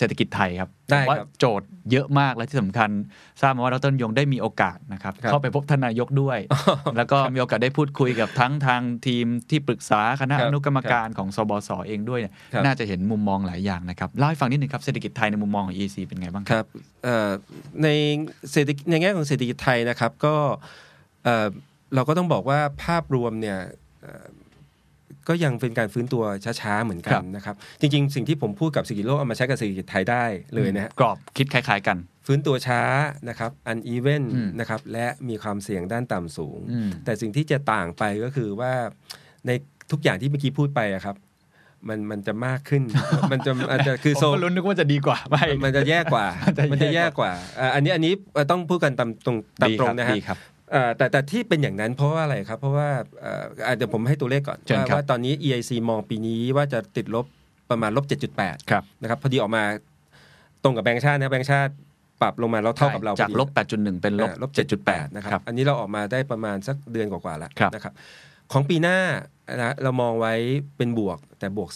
เศรษฐกิจไทยครับได้ว่าครับโจทย์เยอะมากและที่สำคัญ ทราบมาว่าดรยงได้มีโอกาสนะครับครับเข้าไปพบทานนายกด้วย แล้วก็มีโอกาสได้พูดคุยกับทั้งทางทีมที่ปรึกษาคณะครับอนุกรรมการของสบสเองด้วยเนี่ยครับน่าจะเห็นมุมมองหลายอย่างนะครับเล่าให้ฟังนิดนึงครับเศรษฐกิจไทยในมุมมองของ EC เป็นไงบ้างคครับรับเอ่อในเศรษฐกิจในแง่ของเศรษฐกิจไทยนะครับก็เอ่อเราก็ต้องบอกว่าภาพรวมเนี่ยเอ่อ ก็ยังเป็นการฟื้นตัวช้าๆเหมือนกัครันบนะครับ จริงๆ สิ่งที่ผมพูดกับเศรษฐกิจโลกเอามาใช้กับเศรษฐกิจไทยได้เลยนะฮะกรอบคิดคล้าย ๆ กัน ฟื้นตัวช้านะครับอันอีเวนอืมนะครับและมีความเสี่ยงด้านต่ำสูงอืมแต่สิ่งที่จะต่างไปก็คือว่าในทุกอย่างที่เมื่อกี้พูดไปอะครับมันมันจะมากขึ้น มันจะมันจะคือผมโซก็ลุ้นนึกว่าจะดีกว่าไม่มันจะแย่กว่า มันจะแย่มันจะแย่กว่าอ่า อันนี้อันนี้ต้องพูดกันตามตรงตามดีตรคงรับนะฮะดีครับเอ่อ แต่แต่ที่เป็นอย่างนั้นเพราะว่าอะไรครับ เพราะว่าเอ่ออะเดี๋ยวผมให้ตัวเลขก่อนเชิญว่าครับว่าตอนนี้ EIC มองปีนี้ว่าจะติดลบประมาณลบ 7.8ครับนะครับพอดีออกมาตรงกับแบงก์ชาตินะแบงก์ชาติปรับลงมาแล้วเท่ากับเราจากพอดีลบ 8.1 เป็นลบอ่าลบ7.8 นะครับ อันนี้เราออกมาได้ประมาณสักเดือนกว่าๆแล้วครับนะครับ ของปีหน้า นะเรามองไว้เป็นบวกแต่บวก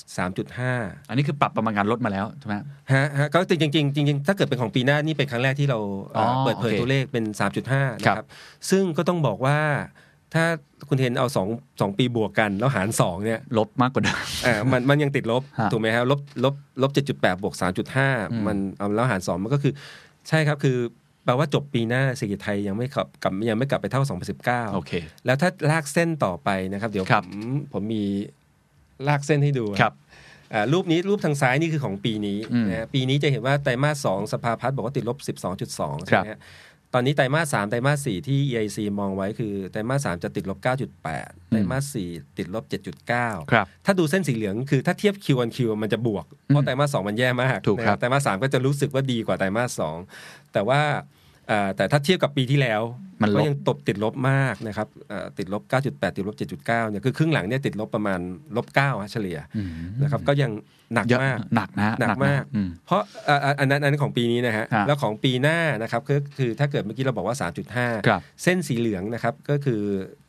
3.5 อันนี้คือปรับประมาณการลดมาแล้วใช่ไหมฮะฮะก็จริงๆจริงๆจริงๆถ้าเกิดเป็นของปีหน้านี่เป็นครั้งแรกที่เราเอ่อออเปิดเผยโอเคตัวเลขเป็น 3.5 นะคครัรับบซึ่งก็ต้องบอกว่าถ้าคุณเห็นเอา2 2ปีบวกกัน แล้วหาร2เนี่ยลบมากกว่าเดิมอ่ามันมันยังติดลบฮะถูกไหมครับลบลบลบ7.8บวกอืม3.5มันเอาแล้วหาร2มันก็คือ ใช่ครับคือ แปลว่าจบปีหน้าเศรษฐกิจไทยยังไม่กลับกลับยังไม่กลับไปเท่า 2019 โอเค แล้วถ้าลากเส้นต่อไปนะครับ เดี๋ยวคผรับมผมมีลากเส้นให้ดูครับอ่ารูปนี้รูปทางซ้ายนี่คือของปีนี้อืมนะฮะปีนี้จะเห็นว่าไตรมาสสองสภาพัฒน์บอกว่าติดลบ 12.2 ใช่ไหมฮะตอนนี้ไตรมาสสามไตรมาสสี่ที่ EIC มองไว้คือไตรมาสสามจะติดลบ 9.8 ไตรมาสสี่ติดลบ 7.9 ครับ ถ้าดูเส้นสีเหลืองคือถ้าเทียบ Q on Q มันจะบวก เพราะไตรมาสสองมันแย่มากถูกครับนะไตรมาสสามก็จะรู้สึกว่าดีกว่าไตรมาสสองแต่ว่าเอ่อ แต่ถ้าเทียบกับปีที่แล้วมันลบก็ยังตบติดลบมากนะครับเอ่อติดลบ 9.8 ติดลบ 7.9 เนี่ยคือครึ่งหลังเนี่ยติดลบประมาณลบ9ฮะเฉลี่ยอืมนะครับก็ยังหนักเยอะมากหนักนะฮะหนักมากอืมเพราะเอ่ออันนั้นอันนั้นของปีนี้นะฮะฮะแล้วของปีหน้านะครับก็คือถ้าเกิดเมื่อกี้เราบอกว่าครับ3.5 เส้นสีเหลืองนะครับก็คือ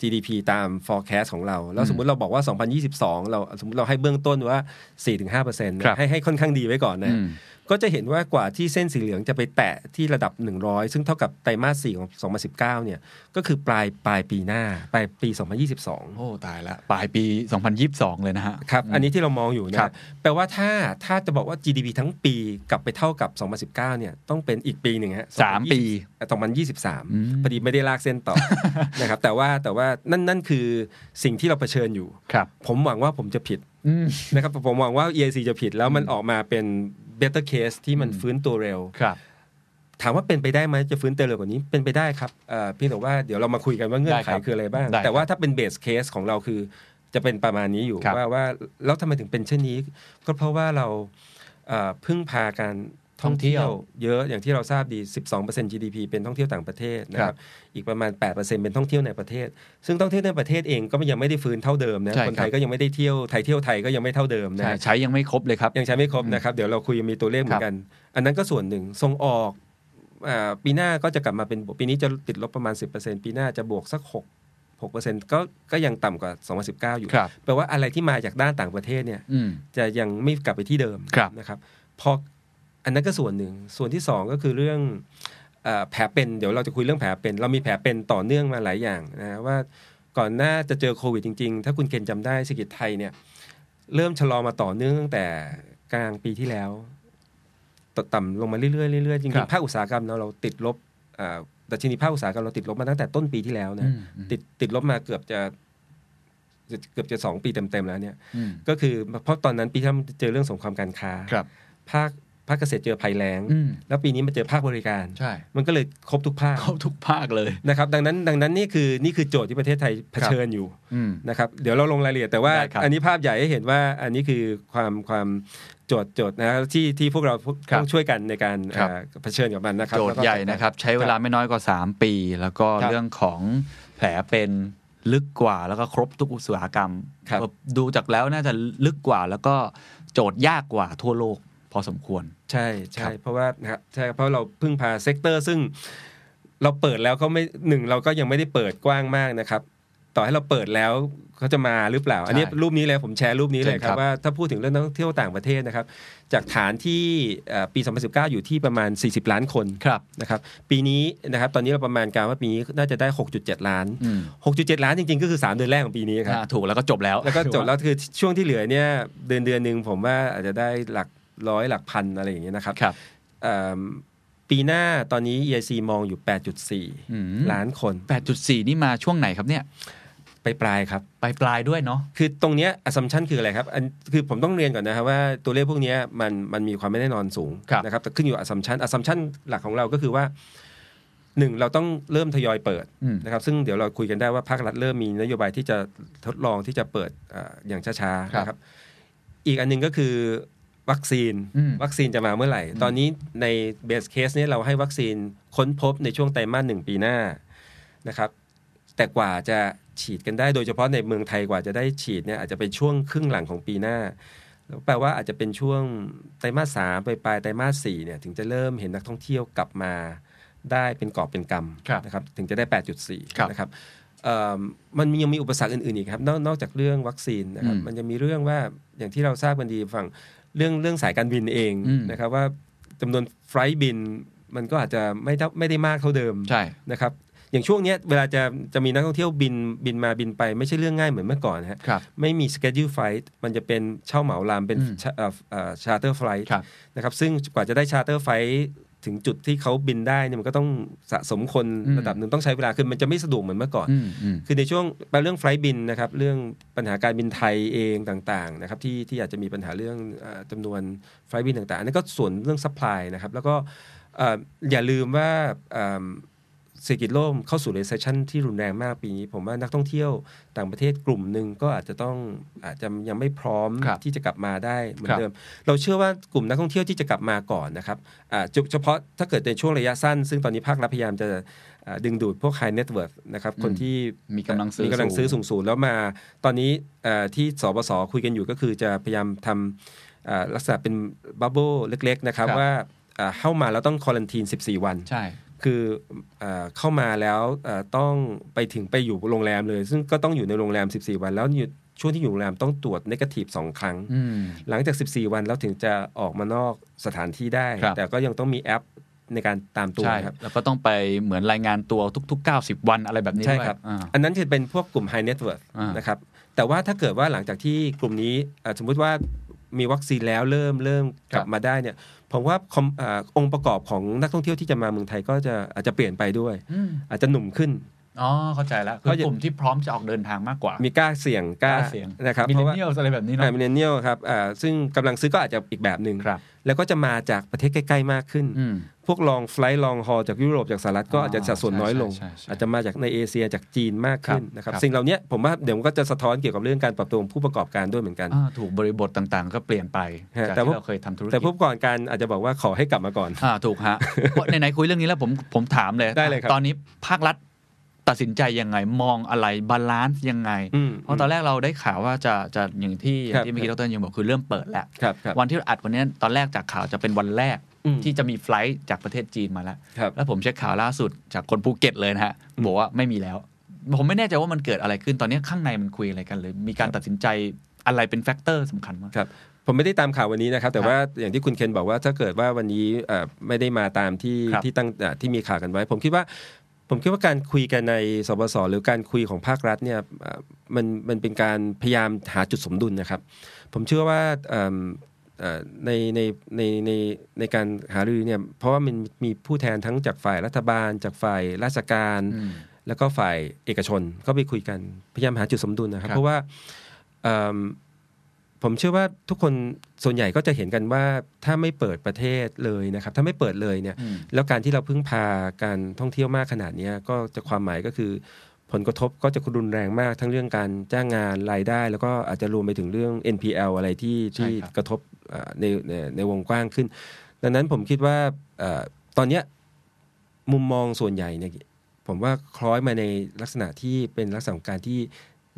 GDP ตาม forecast ของเรา แล้วสมมุติเราบอกว่า 2022 เราสมมติเราให้เบื้องต้นว่า 4-5%ครับให้ให้ค่อนข้างดีไว้ก่อนนะอืม ก็จะเห็นว่ากว่าที่เส้นสีเหลืองจะไปแตะที่ระดับ 100 ซึ่งเท่ากับไตรมาส4ของ 2019 เนี่ย ก็คือปลายปลายปีหน้า ปลายปี 2022 โอ้ ตายละ ปลายปี 2022 เลยนะฮะ ครับ อันนี้ที่เรามองอยู่นะครับแปลว่าถ้าถ้าจะบอกว่า GDP ทั้งปีกลับไปเท่ากับ 2019 เนี่ย ต้องเป็นอีกปีหนึ่งฮะสามปี2023 พอดีไม่ได้ลากเส้นต่อนะครับ แต่ว่าแต่ว่านั่นนั่นคือสิ่งที่เราเผชิญอยู่ครับผมหวังว่าผมจะผิดอืมนะครับผมหวังว่า EIC จะผิดแล้วมันออกมาเป็น better case ที่มันฟื้นตัวเร็วครับถามว่าเป็นไปได้ไหมจะฟื้นตัวเร็วกว่านี้เป็นไปได้ครับเอ่อเพียงแต่ว่าเดี๋ยวเรามาคุยกันว่าเงื่อนไขได้ครับคืออะไรบ้างได้ครับแต่ว่าถ้าเป็นเบสเคสของเราคือจะเป็นประมาณนี้อยู่ครับว่าว่าแล้วทำไมถึงเป็นเช่นนี้ ก็เพราะว่าเราเอ่อพึ่งพาการ ท่องเที่ยวเยอะอย่างที่เราทราบดี 12% GDP เป็นท่องเที่ยวต่างประเทศนะคครัรับบอีกประมาณ 8%เป็นท่องเที่ยวในประเทศ ซึ่งท่องเที่ยวในประเทศเองก็ยังไม่ได้ฟื้นเท่าเดิมนะใช่คนไทคยรับก็ยังไม่ได้เที่ยวไทยเที่ยวไทยก็ยังไม่เท่าเดิมนะใช่ใช้ยังไม่ครบเลยครับยังใช้ไม่ครบนะครับเดี๋ยวเราคุยมีตัวเลขเหมือนกัน อันนั้นก็ส่วนหนึ่งส่งออกอาปีหน้าก็จะกลับมาเป็นบวกปีนี้จะติดลบประมาณ 10%ปีหน้าจะบวกสัก 6 6%ก็ก็ยังต่ำกว่า 2019 อยู่ครับแปลว่าอะไรที่มาจากด้านต่างประเทศเนี่ยอืมจะยังไม่กลับไปที่เดิมครับนะครับพอ อันนั้นก็ส่วนหนึ่ง ส่วนที่สองก็คือเรื่องเออแผลเป็น เดี๋ยวเราจะคุยเรื่องแผลเป็น เรามีแผลเป็นต่อเนื่องมาหลายอย่างนะว่าก่อนหน้าจะเจอโควิดจริง ๆ ถ้าคุณเคนจำได้เศรษฐกิจไทยเนี่ยเริ่มชะลอมาต่อเนื่องตั้งแต่กลางปีที่แล้วตกต่ำลงมาเรื่อยๆเรื่อยๆจครัริบงๆภาคอุตสาหกรรมเราเราติดลบอ่าดัชนีภาคอุตสาหกรรมเราติดลบมาตั้งแต่ต้นปีที่แล้วนะอืมอืมติดติดลบมาเกือบจะเกือบจะสองปีเต็มๆแล้วเนี่ยอืมก็คือเพราะตอนนั้นปีที่แล้วมันเจอเรื่องสงครามการค้าครับภาค ภาคเกษตรเจอภัยแล้งอืมแล้วปีนี้มาเจอภาคบริการ ใช่ มันก็เลยครบทุกภาค ครบทุกภาคเลยนะครับ ดังนั้นดังนั้นนี่คือนี่คือโจทย์ที่ประเทศไทยเผชิญอยู่อืมนะครับ เดี๋ยวเราลงรายละเอียดแต่ว่าได้ครับอันนี้ภาพใหญ่ให้เห็นว่าอันนี้คือความความโจทย์โจทย์นะที่ที่พวกเราครับต้องช่วยกันในการครับเอ่อเผชิญกับมันนะครับโจทย์ใหญ่นะครับ ใช้เวลาไม่น้อยกว่า 3 ปี แล้วก็ครับเรื่องของแผลเป็นลึกกว่าแล้วก็ครบทุกอุตสาหกรรมครับดูจากแล้วน่าจะลึกกว่าแล้วก็โจทย์ยากกว่าทั่วโลกพ อสมควร ใช่ครับใช่เพราะว่านะครับใช่เพราะเราพึ่งพา sector ซึ่งเราเปิดแล้วก็ไม่หนึ่งเราก็ยังไม่ได้เปิดกว้างมากนะครับ ต่อให้เราเปิดแล้วเขาจะมาหรือเปล่า อันนี้รูปนี้เลยผมแชร์รูปนี้เลยครับว่าถ้าพูดถึงเรื่องนักท่องเที่ยวต่างประเทศนะครับ จากฐานที่เอ่อปี 2019 อยู่ที่ประมาณ 40 ล้านคนครับนะครับ ปีนี้นะครับตอนนี้เราประมาณการว่าปีนี้น่าจะได้ 6.7 ล้านอืม6.7 ล้านจริงๆ ก็คือ 3 เดือนแรกของปีนี้ครับอ่าถูกแล้วก็จบแล้วแล้วก็จบแล้วคือช่วงที่เหลือเนี่ยเดือนเดือนหนึ่งผมว่าอาจจะได้หลัก ร้อยหลักพันอะไรอย่างเงี้ยนะครับครับเอิ่มปีหน้าตอนนี้ EIC มองอยู่อืม8.4 ล้านคน 8.4 นี่มาช่วงไหนครับเนี่ยไปปลายๆครับปลายปลายๆด้วยเนาะคือตรงเนี้ย assumption คืออะไรครับอันคือผมต้องเรียนก่อนนะครับว่าตัวเลขพวกเนี้ยมันมันมีความไม่แน่นอนสูงครับนะครับแต่ขึ้นอยู่กับ assumption assumption หลักของเราก็คือว่าหนึ่งเราต้องเริ่มทยอยเปิดอืมนะครับ ซึ่งเดี๋ยวเราคุยกันได้ว่าภาครัฐเริ่มมีนโยบายที่จะทดลองที่จะเปิดเอ่ออย่างช้าครับๆนะครับ อีกอันหนึงก็คือ วัคซีนอืมวัคซีนจะมาเมื่อไหร่ ตอนนี้ในเบสเคสเนี่ยเราให้วัคซีนค้นพบในช่วงไตรมาสหนึ่งปีหน้านะครับ แต่กว่าจะฉีดกันได้โดยเฉพาะในเมืองไทยกว่าจะได้ฉีดเนี่ยอาจจะเป็นช่วงครึ่งหลังของปีหน้าแล้วแปลว่าอาจจะเป็นช่วงไตรมาสสามไปปลายไตรมาสสี่เนี่ยถึงจะเริ่มเห็นนักท่องเที่ยวกลับมาได้เป็นกอบเป็นกครับำนะครับถึงจะได้ครับ8.4นะครับเอ่อมันมียังมีอุปสรรคอื่นๆอีกครับนอกนอกจากเรื่องวัคซีนนะครับอืมมันจะมีเรื่องว่าอย่างที่เราทราบกันดีฝั่ง เรื่องเรื่องสายการบินเองอืมนะครับว่าจำนวน flight บินมันก็อาจจะไม่เท่าไม่ได้มากเท่าเดิมใช่นะครับอย่างช่วงเนี้ยเวลาจะจะมีนักท่องเที่ยวบินบินมาบินไปไม่ใช่เรื่องง่ายเหมือนเมื่อก่อนนะฮะครับไม่มี schedule flight มันจะเป็นเช่าเหมาลำเป็นอืม charter flight ครับนะครับซึ่งกว่าจะได้ charter flight ถึงจุดที่เขาบินได้เนี่ยมันก็ต้องสะสมคนอืมระดับหนึ่งต้องใช้เวลาคือมันจะไม่สะดวกเหมือนเมื่อก่อนอืมอืมคือในช่วงเรื่องไฟล์บินนะครับ เรื่องปัญหาการบินไทยเองต่างๆนะครับที่ที่อาจจะมีปัญหาเรื่องเอ่อจำนวนไฟล์บินต่างๆอันนั่นก็ส่วนเรื่อง supply นะครับ แล้วก็เอ่ออย่าลืมว่า เอิ่มเศรษฐกิจโลกเข้าสู่ recession ที่รุนแรงมากปีนี้ ผมว่านักท่องเที่ยวต่างประเทศกลุ่มหนึ่งก็อาจจะต้องอาจจะยังไม่พร้อมครับที่จะกลับมาได้เหมือครันบเดิม เราเชื่อว่ากลุ่มนักท่องเที่ยวที่จะกลับมาก่อนนะครับอ่าเฉเฉพาะถ้าเกิดในช่วงระยะสั้น ซึ่งตอนนี้ภาครัฐพยายามจะอ่าดึงดูดพวก high net worth นะครับคนที่มีกำลังซื้อมีกำลังซื้อสูงๆแล้วมา ตอนนี้เอ่อที่ศบศคุยกันอยู่ก็คือจะพยายามทำอ่าลักษณะเป็น bubble เล็ก ๆ นะครับครับว่าอ่าเข้ามาแล้วต้อง quarantine 14 วันใช่ คือเอ่อเข้ามาแล้วเอ่อต้องไปถึงไปอยู่โรงแรมเลย ซึ่งก็ต้องอยู่ในโรงแรม 14 วัน แล้วอยู่ช่วงที่อยู่โรงแรมต้องตรวจ negative สองครั้งอืมหลังจาก 14 วันแล้วถึงจะออกมานอกสถานที่ได้ครับแต่ก็ยังต้องมีแอปในการตามตัวใช่นะครับแล้วก็ต้องไปเหมือนรายงานตัวทุก ๆ 90 วันอะไรแบบนี้ใช่ด้วยครับอ่าอันนั้นจะเป็นพวกกลุ่ม high net worth อ่านะครับแต่ว่าถ้าเกิดว่าหลังจากที่กลุ่มนี้อ่าสมมุติว่ามีวัคซีนแล้วเริ่มเริ่มกลับมาได้เนี่ย ผมว่าคอมอาองค์ประกอบของนักท่องเที่ยวที่จะมาเมืองไทยก็จะอาจจะเปลี่ยนไปด้วยอืมอาจจะหนุ่มขึ้น อ๋อเข้าใจแล้วคืเพอราะอย่างกลุ่มที่พร้อมจะออกเดินทางมากกว่า มีกล้าเสี่ยงกล้าเสี่ยงนะครับเพราะว่า millennial อะไรแบบนี้เนาะ millennial ครับอ่าซึ่งกำลังซื้อก็อาจจะอีกแบบหนึ่งครับแล้วก็จะมาจากประเทศใกล้ ๆ มากขึ้นอืมพวก long flight long haul จากยุโรปจากสหรัฐก็อ๋ออาจจะสัดส่วนน้อยลงใช่ใช่ใช่อาจจะมาจากในเอเชียจากจีนมากขึ้นครับนะครับครับสิ่งเหล่านี้ผมว่าเดี๋ยวมันก็จะสะท้อนเกี่ยวกับเรื่องการปรับตัวของผู้ประกอบการด้วยเหมือนกันอ่าถูกบริบทต่างๆ ก็เปลี่ยนไปฮะจากแต่ที่ว่าเราเคยทำธุรกิจแต่ผู้ประกอบการอาจจะบอกว่าขอให้กลับมาก่อนอ่าถูกฮะเพราะไหนๆคุยเรื่องนี้แล้วผมผมถามเลยได้เลยครับตอนนี้ภาครัฐ ตัดสินใจยังไงมองอะไร balance ยังไงอืมเพราะตอนแรกเราได้ข่าวว่าจะจะอย่างที่อย่างครับที่เมื่อกี้ดรยังบอกคือเริ่มเปิดแล้วครับครับวันที่เราอัดวันนี้ตอนแรกจากข่าวจะเป็นวันแรกอืมที่จะมี flight จากประเทศจีนมาแล้วครับแล้วผมเช็คข่าวล่าสุดจากคนภูเก็ตเลยนะฮะบอกว่าไม่มีแล้ว ผมไม่แน่ใจว่ามันเกิดอะไรขึ้นตอนนี้ข้างในมันคุยอะไรกันเลย มีการตัดสินใจอะไรเป็น factor สำคัญมากครับผมไม่ได้ตามข่าววันนี้นะครับ แต่ว่าอย่างที่คุณเคนบอกว่าถ้าเกิดว่าวันนี้เอ่อไม่ได้มาตามที่ครับที่ตั้งเอ่อที่มีข่าวกันไว้ ผมคิดว่า ผมคิดว่าการคุยกันในศบศหรือการคุยของภาครัฐเนี่ยเอ่อมันมันเป็นการพยายามหาจุดสมดุลนะครับ ผมเชื่อว่าเอิ่มเอ่อในในในในในการหารือเนี่ยเพราะว่ามันมีผู้แทนทั้งจากฝ่ายรัฐบาล จากฝ่ายราชการอืมแล้วก็ฝ่ายเอกชนก็ไปคุยกันพยายามหาจุดสมดุลนะครับครับเพราะว่าเอิ่ม ผผมเชื่อว่าทุกคนส่วนใหญ่ก็จะเห็นกันว่าถ้าไม่เปิดประเทศเลยนะครับ ถ้าไม่เปิดเลยเนี่ยอืมแล้วการที่เราพึ่งพาการท่องเที่ยวมากขนาดเนี้ยก็จะความหมายก็คือ ผลกระทบก็จะรุนแรงมากทั้งเรื่องการจ้างงานรายได้ แล้วก็อาจจะรวมไปถึงเรื่อง NPL อะไรที่ใช่ที่ครับกระทบเอ่อในในในวงกว้างขึ้น ดังนั้นผมคิดว่าเอ่อตอนเนี้ยมุมมองส่วนใหญ่เนี่ยผมว่าคล้อยมาในลักษณะที่เป็นลักษณะของการที่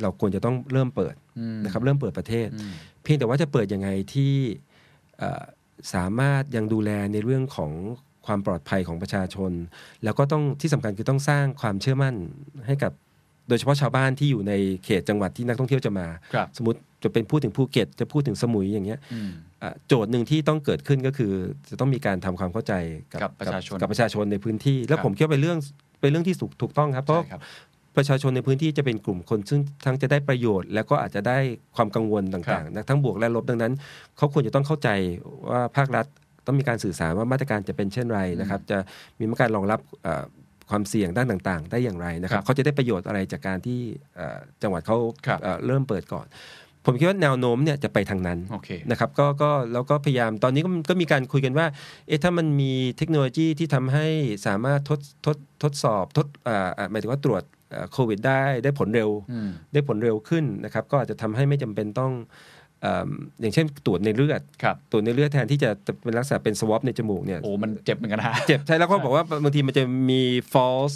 เราควรจะต้องเริ่มเปิดอืมนะครับ เริ่มเปิดประเทศอืมเพียงแต่ว่าจะเปิดยังไงที่เอ่อสามารถยังดูแลในเรื่องของความปลอดภัยของประชาชน แล้วก็ต้องที่สำคัญคือต้องสร้างความเชื่อมั่นให้กับโดยเฉพาะชาวบ้านที่อยู่ในเขตจังหวัดที่นักท่องเที่ยวจะมาครับสมมติจะเป็นพูดถึงภูเก็ตจะพูดถึงสมุยอย่างเงี้ยอืมอะโจทย์หนึ่งที่ต้องเกิดขึ้นก็คือ จะต้องมีการทำความเข้าใจกับกับประชาชนกับประชาชนในพื้นที่ แล้ควรับผมคิดว่าเป็นเรื่องเป็นเรื่องที่ถูกถูกต้องครับเพราะใช่ครับ ประชาชนในพื้นที่จะเป็นกลุ่มคน ซึ่งทั้งจะได้ประโยชน์ แล้วก็อาจจะได้ความกังวลครัต่างบๆนะทั้งบวกและลบดังนั้น เขาควรจะต้องเข้าใจว่าภาครัฐต้องมีการสื่อสารว่ามาตรการจะเป็นเช่นไรนะครับ จะมีมาตรการรองรับเอ่อความเสี่ยงด้านต่างๆ ได้อย่างไรนะครัครับบเขาจะได้ประโยชน์อะไรจากการที่เอ่อจังหวัดเขาครับเอ่อเริ่มเปิดก่อน ผมคิดว่าแนวโน้มเนี่ยจะไปทางนั้นโอเคนะครับก็ก็แล้วก็พยายามตอนนี้ก็ก็มีการคุยกันว่า เอ๊ะถ้ามันมีเทคโนโลยีที่ทำให้สามารถทดทดทดสอบทดอ่าอ่าหมายถึงว่าตรวจเอ่อ โควิดได้ได้ผลเร็วอืมได้ผลเร็วขึ้นนะครับ ก็อาจจะทำให้ไม่จำเป็นต้องเอิ่มอย่างเช่นตรวจในเลือดครับตรวจในเลือดแทนที่จะเป็นลักษณะเป็นสวอปในจมูกเนี่ยโอ้มันเจ็บเหมือนกันนะฮะเจ็บใช่แล้วก็บอกว่าบางทีมันจะมี false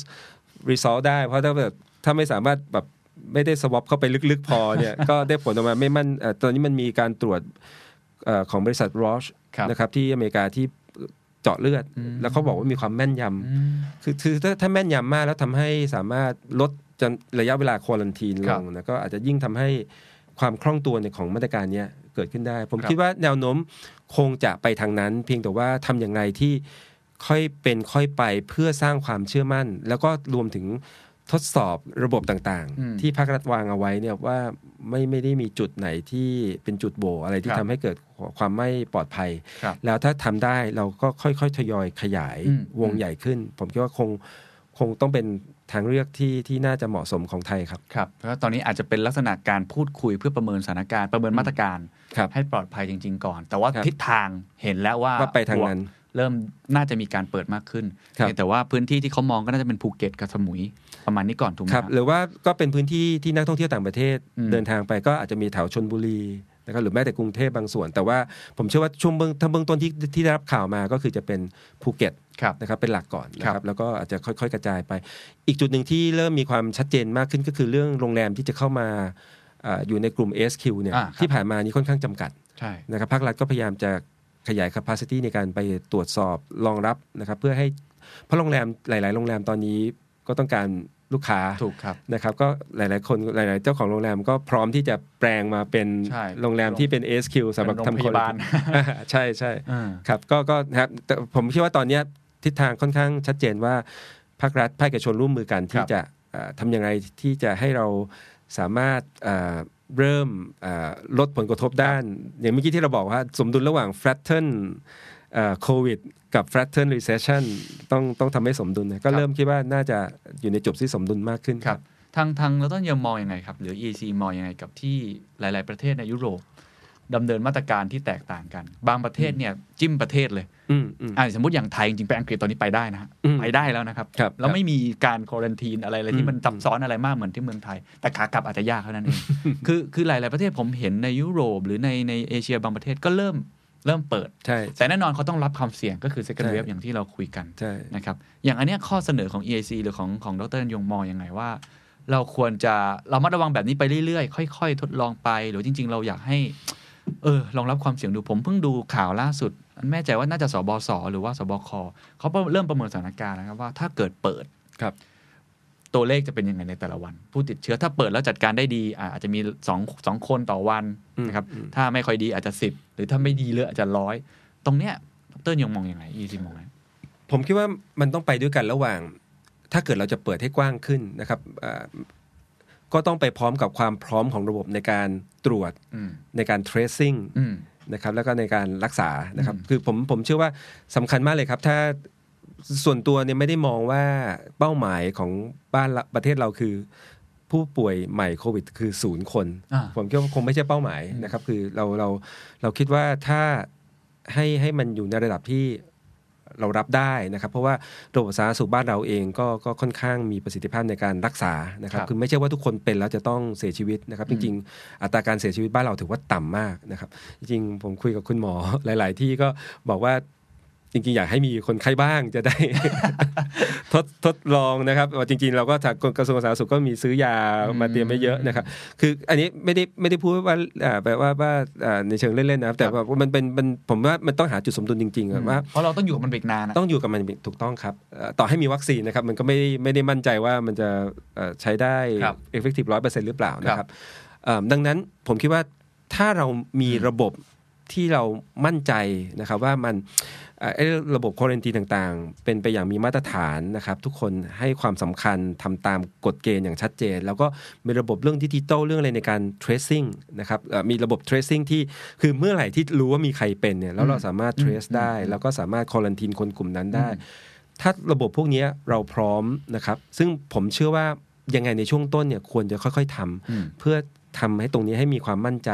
result ได้ เพราะถ้าแบบถ้าไม่สามารถแบบไม่ได้สวอปเข้าไปลึกๆพอเนี่ยก็ได้ผลออกมาไม่มั่นเอ่อตอนนี้มันมีการตรวจเอ่อของบริษัท Roche ครับนะครับที่อเมริกาที่ เจาะเลือดอืมแล้วเขาบอกว่ามีความแม่นยำอืมคือคือถ้าถ้าแม่นยำมากแล้วทำให้สามารถลดจนระยะเวลาควอลันทีนคลรับงนะก็อาจจะยิ่งทำให้ความคล่องตัวในของมาตรการเนี้ยเกิดขึ้นได้ ผมครับคิดว่าแนวโน้มคงจะไปทางนั้น เพียงแต่ว่าทำอย่างไรที่ค่อยเป็นค่อยไปเพื่อสร้างความเชื่อมั่น แล้วก็รวมถึง ทดสอบระบบต่างอืมๆที่ภาครัฐวางเอาไว้เนี่ยว่าไม่ไม่ได้มีจุดไหนที่เป็นจุดโบอะไรที่ครับทำให้เกิดความไม่ปลอดภัยครับแล้วถ้าทำได้เราก็ค่อยๆทยอยขยายอืมวงใหญ่ขึ้น ผมคิดว่าคงคงต้องเป็นทางเลือกที่ที่น่าจะเหมาะสมของไทยครับครับเพราะว่าตอนนี้อาจจะเป็นลักษณะการพูดคุยเพื่อประเมินสถานการณ์ประเมินมาตรการครับให้ปลอดภัยจริง ๆ ก่อน แต่ว่าครับทิศทางเห็นแล้วว่าว่าไปทางนั้นบวก เริ่มน่าจะมีการเปิดมากขึ้นครับเพียงแต่ว่าพื้นที่ที่เขามองก็น่าจะเป็นภูเก็ตกับสมุยประมาณนี้ก่อนถูกไหมครับฮะหรือว่าก็เป็นพื้นที่ที่นักท่องเที่ยวต่างประเทศอืมเดินทางไปก็อาจจะมีแถวชนบุรีนะครับหรือแม้แต่กรุงเทพบางส่วน แต่ว่าผมเชื่อว่าช่วงเบื้องถ้าเบื้องต้นที่ที่ได้รับข่าวมาก็คือจะเป็นภูเก็ตครับนะครับเป็นหลักก่อนนะคครัรับบแล้วก็อาจจะค่อยๆ กระจายไป อีกจุดหนึ่งที่เริ่มมีความชัดเจนมากขึ้นก็คือเรื่องโรงแรมที่จะเข้ามาอ่าอยู่ในกลุ่ม SQ เนี่ยอ่าครับที่ผ่านมานี้ค่อนข้างจำกัดใช่นะครับภาครัฐก็พยายามจะ ขยาย capacity ในการไปตรวจสอบรองรับนะครับ เพื่อให้เพราะโรงแรมหลาย ๆ โรงแรมตอนนี้ก็ต้องการลูกค้าถูกครับนะครับก็หลาย ๆ คนหลาย ๆ เจ้าของโรงแรมก็พร้อมที่จะแปลงมาเป็นใช่โรงแรมที่เป็น SQ สำหรับเป็นโรงทำพยาบาล quality อ่าใช่ใช่อ่าครับก็ก็นะครับแต่ผมคิดว่าตอนเนี้ยทิศทางค่อนข้างชัดเจนว่าภาครัฐภาคเอกชนร่วมมือกันที่ครับจะเอ่อทำยังไงที่จะให้เราสามารถ เอ่อเริ่มเอ่อลดผลกระทบด้าน อย่างเมื่อกี้ที่เราบอกว่า สมดุลระหว่าง flatten โควิดกับ flatten recession ต้องต้องทำให้สมดุลนะก็เริ่มคิดว่าน่าจะอยู่ในจุดที่สมดุลมากขึ้นครับ ทางทางเราต้องยังมองยังไงครับ หรือ EC มองยังไงกับที่หลาย ๆ ประเทศในยุโรปดำเนินมาตรการที่แตกต่างกัน บางประเทศเนี่ยจิ้มประเทศเลย อืมอืมอ่าสมมติอย่างไทยจริงๆไปอังกฤษตอนนี้ไปได้นะฮะอืมไปได้แล้วนะครับครับแล้วไม่มีการควอรันทีนอะไรเลยอืที่มมันซับซ้อนอะไรมากเหมือนที่เมืองไทย แต่ขากลับอาจจะยากเท่านั้นเองคือคือหลาย ๆ ประเทศผมเห็นในยุโรป หรือในในเอเชียบางประเทศก็เริ่มเริ่มเปิดใช่แต่แน่นอนเขาต้องรับความเสี่ยงก็คือ second ใช่ wave อย่างที่เราคุยกันใช่นะครับอย่างอันเนี้ยข้อเสนอของ EIC หรือของของดรยงมองยังไงว่า เราควรจะเรามาระวังแบบนี้ไปเรื่อย ๆ ค่อย ๆ ทดลองไป หรือจริง ๆ เราอยากให้เออลองรับความเสี่ยงดูผมเพิ่งดูข่าวล่าสุดอัน แม่ใจว่าน่าจะสบสหรือว่าสบคเขาเริ่มประเมินสถานการณ์แล้วครับว่าถ้าเกิดเปิดครับ ตัวเลขจะเป็นยังไงในแต่ละวัน ผู้ติดเชื้อถ้าเปิดแล้วจัดการได้ดีอะอาจจะมีสองสองคนต่อวันอืมนะครับอืมถ้าไม่ค่อยดีอาจจะสิบหรือถ้าไม่ดีเลยอาจจะร้อยตรงเนี้ยดรยงมองยังไง EIC มองไงผมคิดว่ามันต้องไปด้วยกันระหว่าง ถ้าเกิดเราจะเปิดให้กว้างขึ้นนะครับอ่าก็ต้องไปพร้อมกับความพร้อมของระบบในการตรวจอืมในการ tracing อืม นะครับแล้วก็ในการรักษานะครับอืมคือผมผมเชื่อว่าสำคัญมากเลยครับ ถ้าส่วนตัวเนี่ยไม่ได้มองว่าเป้าหมายของบ้านเราประเทศเราคือ ผู้ป่วยใหม่โควิด คือศูนย์คนอ่าผมคิดว่าคงไม่ใช่เป้าหมายนะครับ คือเราเราเราคิดว่าถ้าให้ให้มันอยู่ในระดับที่ เรารับได้นะครับ เพราะว่าระบบสาธารณสุขบ้านเราเองก็ก็ค่อนข้างมีประสิทธิภาพในการรักษานะครับครับคือไม่ใช่ว่าทุกคนเป็นแล้วจะต้องเสียชีวิตนะครับ จริง ๆ อัตราการเสียชีวิตบ้านเราถือว่าต่ำมากนะครับ จริงๆผมคุยกับคุณหมอหลาย ๆ ที่ก็บอกว่า จริงๆ อยากให้มีคนไข้บ้างจะได้ ทดทดลองนะครับว่าจริงๆ เราก็ทางกระทรวงสาธารณสุขก็มีซื้อยามาเตรียมไว้เยอะนะครับ คืออันนี้ไม่ได้ไม่ได้พูดว่าอ่าแปลว่าว่าอ่าในเชิงเล่นๆนะครับ แต่ว่ามันเป็นมันผมว่ามันต้องหาจุดสมดุลจริงๆอะว่าเพราะเราต้องอยู่กับมันไปอีกนานนะต้องอยู่กับมันถูกต้องครับเอ่อต่อให้มีวัคซีนนะครับ มันก็ไม่ได้ไม่ได้มั่นใจว่ามันจะเอ่อใช้ได้ครับ effective ร้อยเปอร์เซ็นต์หรือเปล่านะคครัรับบเอ่อดังนั้นผมคิดว่าถ้าเรามีระบบที่เรามั่นใจนะครับว่ามันเอ่อ ไอ้ระบบควอรันตีต่างๆ เป็นไปอย่างมีมาตรฐานนะครับ ทุกคนให้ความสำคัญทำตามกฎเกณฑ์อย่างชัดเจน แล้วก็มีระบบเรื่องดิจิตอลเรื่องอะไรในการ tracing นะครับเอ่อมีระบบ tracing ที่คือเมื่อไหร่ที่รู้ว่ามีใครเป็นเนี่ยแล้วเราสามารถ trace ได้ แล้วก็สามารถควอรันทีนคนกลุ่มนั้นได้ ถ้าระบบพวกเนี้ยเราพร้อมนะครับ ซึ่งผมเชื่อว่ายังไงในช่วงต้นเนี่ยควรจะค่อย ๆทำอืมเพื่อทำให้ตรงนี้ให้มีความมั่นใจ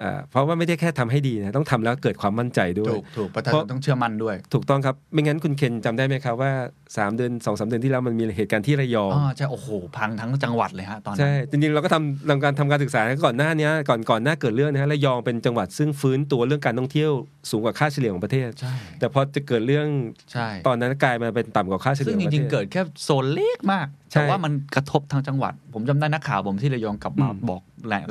เอ่อเพราะว่าไม่ได้แค่ทำให้ดีนะต้องทำแล้วเกิดความมั่นใจด้วย ถูกถูกประชาเพชราะนต้องเชื่อมั่นด้วย ถูกต้องครับ ไม่งั้นคุณเคนจำได้ไหมครับว่า 3 เดือน2อสเดือนที่แล้วมันมีเหตุการณ์ที่ระยองอ๋อใช่โอ้โห พังทั้งจังหวัดเลยฮะตอนนั้นใช่จริงๆเราก็ทำทำการทำการศึกษาก่อนหน้านี้ก่อนก่อนหน้าเกิดเรื่องนะฮะระยองเป็นจังหวัดซึ่งฟื้นตัวเรื่องการท่องเที่ยวสูงกว่าค่าเฉลี่ยของประเทศใช่แต่พอจะเกิดเรื่องใช่ตอนนั้นกลายมาเป็นต่ำกว่าค่าเฉลี่ยซึ่งขจอประริงทศๆเกิดแค่โซนเล็กมากใช่แต่ว่ามันกระทบทั้งจังหวัด ผมจำได้นักข่าวผมที่ระยองกลับมาอืมบอก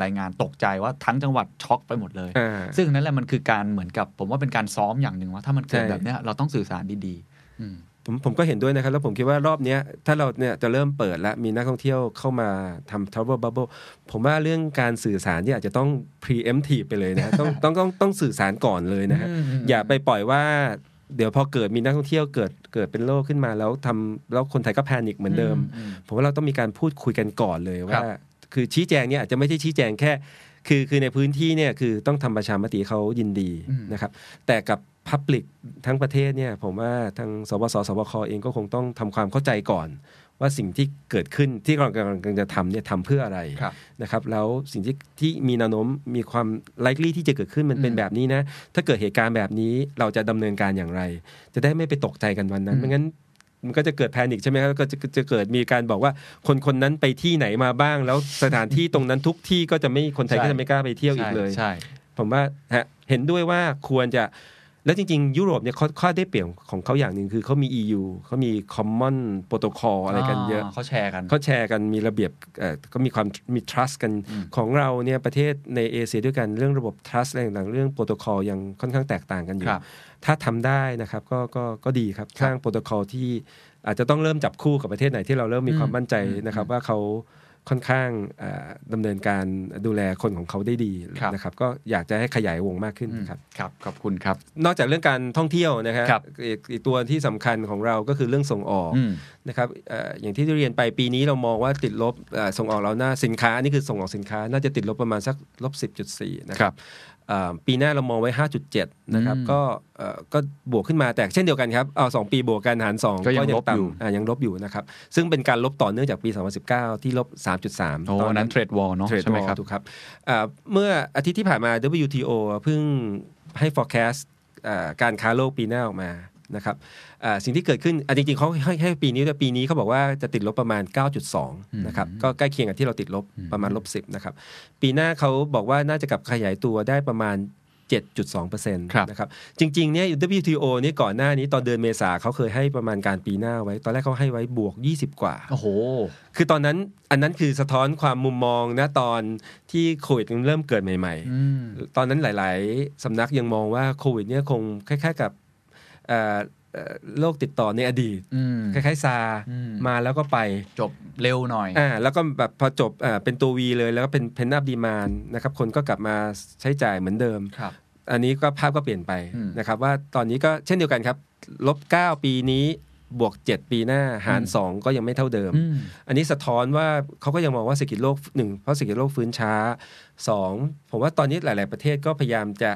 รายงานตกใจว่าทั้งจังหวัดช็อกไปหมดเลยอ่าซึ่งนั่นแหละมันคือการเหมือนกับ ผมว่าเป็นการซ้อมอย่างหนึ่งว่าถ้ามันเกิดใช่แบบเนี้ยเราต้องสื่อสารดีๆอืมผมผมก็เห็นด้วยนะครับ แล้วผมคิดว่ารอบเนี้ยถ้าเราเนี่ยจะเริ่มเปิดแล้วมีนักท่องเที่ยวเข้ามาทำ travel bubble ผมว่าเรื่องการสื่อสารเนี่ยอาจจะต้อง preemptive ไปเลยนะต้องต้องต้องต้องสื่อสารก่อนเลยนะฮะอืมอืมอย่าไปปล่อยว่าเดี๋ยวพอเกิดมีนักท่องเที่ยวเกิดเกิดเป็นโรคขึ้นมาแล้วทำแล้วคนไทยก็แพนิคเหมือนเดิมอืมผมว่าเราต้องมีการพูดคุยกันก่อนเลยครัว่าบ คือชี้แจงเนี่ยอาจจะไม่ใช่ชี้แจงแค่ คือคือในพื้นที่เนี่ยคือต้องทำประชามติเขายินดีนะครับ แต่กับ Public ทั้งประเทศเนี่ยผมว่าทางสบสสบคเองก็คงต้องทำความเข้าใจก่อน ว่าสิ่งที่เกิดขึ้นที่เรากำลังจะทำเนี่ยทำเพื่ออะไรครับนะครับ แล้วสิ่งที่ที่มีแนวโน้มมีความ likely ที่จะเกิดขึ้นมันเป็นอืมแบบนี้นะ ถ้าเกิดเหตุการณ์แบบนี้เราจะดำเนินการอย่างไร จะได้ไม่ไปตกใจกันวันนั้นอืมไม่งั้น มันก็จะเกิดแพนิคใช่ไหมครับแล้วก็จะจะเกิดมีการบอกว่าคนคนนั้นไปที่ไหนมาบ้าง แล้วสถานที่ตรงนั้นทุกที่ก็จะไม่คนไทยก็จะไม่กล้าไปเที่ยวอีกเลยใช่ผมว่าฮะเห็นด้วยว่าควรจะ แล้วจริงๆ ยุโรปเนี่ยเขาข้อได้เปรียบของเขาอย่างหนึ่งคือเขามี EU เขามี Common Protocol อะไรกันเยอะเขาแชร์กันเขาแชร์กันมีระเบียบเอ่อก็มีความมี trust กันอืมของเราเนี่ยประเทศในเอเชียด้วยกันเรื่องระบบ trust อะไรต่างๆเรื่องโปรโตคอลยังค่อนข้างแตกต่างกันอยู่ครับถ้าทำได้นะครับก็ก็ก็ดีครับครับสร้างโปรโตคอลที่อาจจะต้องเริ่มจับคู่กับประเทศไหนที่เราเริ่มมีความมั่นใจอืมนะครับว่าเขา ค่อนข้างเอ่อดำเนินการดูแลคนของเขาได้ดีครับนะครับก็อยากจะให้ขยายวงมากขึ้นอืมครับครับขอบคุณครับ นอกจากเรื่องการท่องเที่ยวนะครับครับอีกอีกตัวที่สำคัญของเราก็คือเรื่องส่งออกอืมนะครับเอ่ออย่างที่เรียนไปปีนี้เรามองว่าติดลบเอ่อส่งออกเราหน้าสินค้าอันนี่คือส่งออกสินค้า น่าจะติดลบประมาณสักลบ10.4นะคครัรับบเอ่อ ปีหน้าเรามองไว้ 5.7 นะครับอืมก็เอ่อก็บวกขึ้นมาแต่เช่นเดียวกันครับเอาสองปีบวกกันหาร2ก็ยังลบอยู่ต่ำอะยังลบอยู่นะครับ ซึ่งเป็นการลบต่อเนื่องจากปี 2019 ที่ลบ 3.3โอ้นั้นเทรดวอลเนาะเทรดใช่ไหมวอลครับถูกครับเอ่อเมื่ออาทิตย์ที่ผ่านมา WTO เพิ่งให้ forecast เอ่อการค้าโลกปีหน้าออกมา นะครับเอ่อสิ่งที่เกิดขึ้นอะจริงๆเขาให้ให้ปีนี้ด้วยปีนี้เขาบอกว่าจะติดลบประมาณ 9.2 นะครับ ก็ใกล้เคียงกับที่เราติดลบประมาณลบ10 นะครับ ปีหน้าเขาบอกว่าน่าจะกลับขยายตัวได้ประมาณ 7.2%ครับนะครับ จริงๆเนี่ย WTO เนี่ยก่อนหน้านี้ตอนเดือนเมษาเขาเคยให้ประมาณการปีหน้าไว้ ตอนแรกเขาให้ไว้บวก 20 กว่า โอ้โห คือตอนนั้นอันนั้นคือสะท้อนความมุมมองนะตอนที่โควิดเริ่มเกิดใหม่อืมๆตอนนั้นหลาย ๆสำนักยังมองว่าโควิดเนี่ยคงคล้ายๆกับเอ่อเอ่อ โรคติดต่อในอดีตอืมคล้ายๆซาอืมมาแล้วก็ไปจบเร็วหน่อยอ่าแล้วก็แบบพอจบอ่าเป็นตัววีเลยแล้วก็เป็นเพนนับดีมานนะครับคนก็กลับมาใช้จ่ายเหมือนเดิมครับ อันนี้ก็ภาพก็เปลี่ยนไปอืมนะครับว่าตอนนี้ก็เช่นเดียวกันครับลบ9ปีนี้บวก 7 ปีหน้าหารอืม2ก็ยังไม่เท่าเดิมอืมอันนี้สะท้อนว่าเขาก็ยังมองว่าเศรษฐกิจโลกหนึ่งเพราะเศรษฐกิจโลกฟื้นช้าสองผมว่าตอนนี้หลาย ๆ ประเทศก็พยายามจะ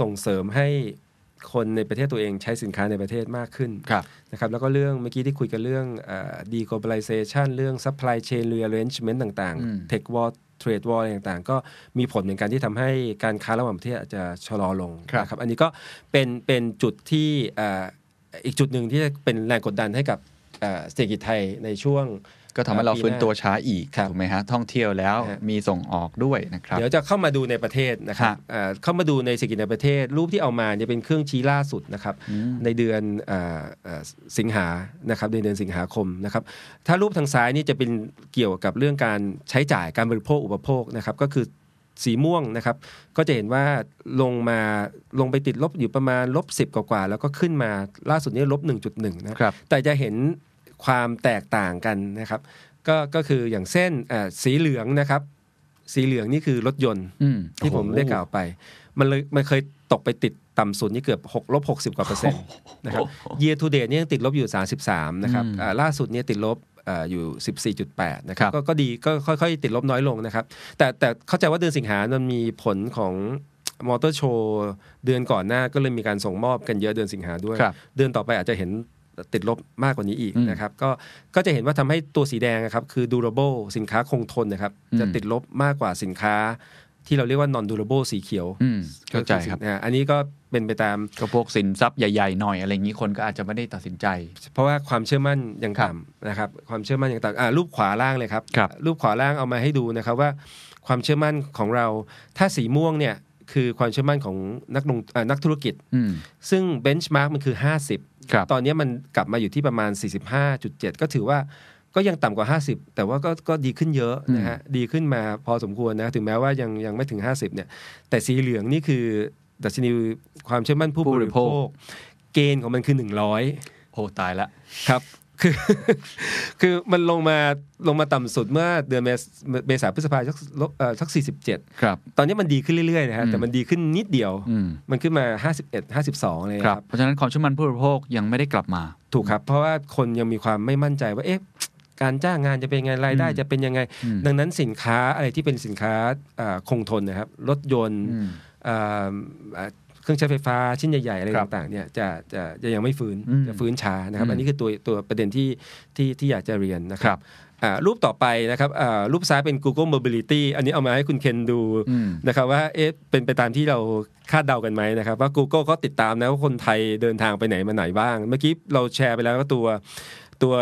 ส่งเสริมให้ คนในประเทศตัวเองใช้สินค้าในประเทศมากขึ้นครับนะครับแล้วก็เรื่องเมื่อกี้ที่คุยกันเรื่องเอ่อ deglobalization เรื่อง supply chain rearrangement ต่างอืมๆ tech war trade war อะไรต่างๆ ก็มีผลเหมือนกันที่ทำให้การค้าระหว่างประเทศอาจจะชะลอลงครับนะครับอันนี้ก็เป็นเป็นจุดที่เอ่ออีกจุดหนึ่งที่จะเป็นแรงกดดันให้กับเอ่อเศรษฐกิจไทยในช่วง ก็ทำให้เราฟื้นตัวช้าอีกครับถูกไหมฮะท่องเที่ยวแล้วฮะมีส่งออกด้วยนะครับเดี๋ยวจะเข้ามาดูในประเทศนะครับฮะเอ่อเข้ามาดูในเศรษฐกิจในประเทศ รูปที่เอามาเนี่ยเป็นเครื่องชี้ล่าสุดนะครับอืมในเดือนเอ่อเอ่อสิงหานะครับในเดือนสิงหาคมนะครับถ้ารูปทางซ้ายนี่จะเป็นเกี่ยวกับเรื่องการใช้จ่ายการบริโภคอุปโภคนะครับก็คือสีม่วงนะครับก็จะเห็นว่าลงมาลงไปติดลบอยู่ประมาณลบสิบกว่าๆแล้วก็ขึ้นมาล่าสุดนี้ลบ1.1นะครับครับแต่จะเห็น ความแตกต่างกันนะครับ ก็ก็คืออย่างเส้นเอ่อสีเหลืองนะครับ สีเหลืองนี่คือรถยนต์อืมที่ผมได้กล่าวไป มันเลยมันเคยตกไปติดต่ำสุดนี่เกือบ6ลบ60 กว่าเปอร์เซ็นต์นะครับ year to date เนี่ยยังติดลบอยู่ 33 นะครับอืมอ่าล่าสุดเนี่ยติดลบอ่าอยู่ 14.8 นะครัครับบก็ก็ดีก็ค่อยๆ ติดลบน้อยลงนะครับ แต่แต่เข้าใจว่าเดือนสิงหามันมีผลของมอเตอร์โชว์เดือนก่อนหน้าก็เลยมีการส่งมอบกันเยอะเดือนสิงหาด้วยครับเดือนต่อไปอาจจะเห็น ติดลบมากกว่านี้อีกอืมนะครับก็ก็จะเห็นว่าทำให้ตัวสีแดงนะครับคือ durable สินค้าคงทนนะครับอืมจะติดลบมากกว่าสินค้าที่เราเรียกว่า non durable สีเขียวอืมเข้าใจครับนะฮะอันนี้ก็เป็นไปตามก็พวกสินทรัพย์ใหญ่ๆหน่อยอะไรอย่างนี้คนก็อาจจะไม่ได้ตัดสินใจ เพราะว่าความเชื่อมั่นยังครับต่ำนะครับความเชื่อมั่นยังต่ำอ่ารูปขวาล่างเลยครับครับรูปขวาล่างเอามาให้ดูนะครับว่า ความเชื่อมั่นของเราถ้าสีม่วงเนี่ย คือความเชื่อมั่นของนักลงอ่านักธุรกิจอืมซึ่งเบนช์มาร์กมันคือ 50ครับตอนนี้มันกลับมาอยู่ที่ประมาณ 45.7 ก็ถือว่าก็ยังต่ำกว่า 50 แต่ว่าก็ก็ดีขึ้นเยอะนะฮะดีขึ้นมาพอสมควรนะถึงแม้ว่ายังยังไม่ถึง 50เนี่ยแต่สีเหลืองนี่คือดัชนีความเชื่อมั่นผู้ผู้บบริริโภโภคคเกณฑ์ของมันคือ 100โอ้ตายละครับ คือ คือมันลงมาลงมาต่ำสุดเมื่อเดือนเมษเมษาพฤษภาสักลบเอ่อสัก47ครับตอนนี้มันดีขึ้นเรื่อยๆนะฮะอืมแต่มันดีขึ้นนิดเดียวอืมมันขึ้นมา51 52เลยคครัรับบเพราะฉะนั้นความเชื่อมั่นผู้บริโภคยังไม่ได้กลับมา ถูกครับ เพราะว่าคนยังมีความไม่มั่นใจว่าเอ๊ะการจ้างงานจะเป็นยังไงรายได้อืมจะเป็นยังไงอืมดังนั้นสินค้าอะไรที่เป็นสินค้าอ่าคงทนนะครับ รถยนต์อืมอ่าอ่า เครื่องใช้ไฟฟ้าชิ้นใหญ่ๆอะไรครับต่างๆเนี่ยจะจะจะยังไม่ฟื้นอืมจะฟื้นช้านะครับอืมอันนี้คือตัวตัวประเด็นที่ที่ที่อยากจะเรียนนะครับครัรับอ่ารูปต่อไปนะครับอ่ารูปซ้ายเป็น Google Mobility อันนี้เอามาให้คุณเคนดูอืมนะครับว่าเอ๊ะเป็นไปตามที่เราคาดเดากันไหมนะครับ ว่า Google ก็ติดตามนะว่าคนไทยเดินทางไปไหนมาไหนบ้าง เมื่อกี้เราแชร์ไปแล้วก็ตัวตัว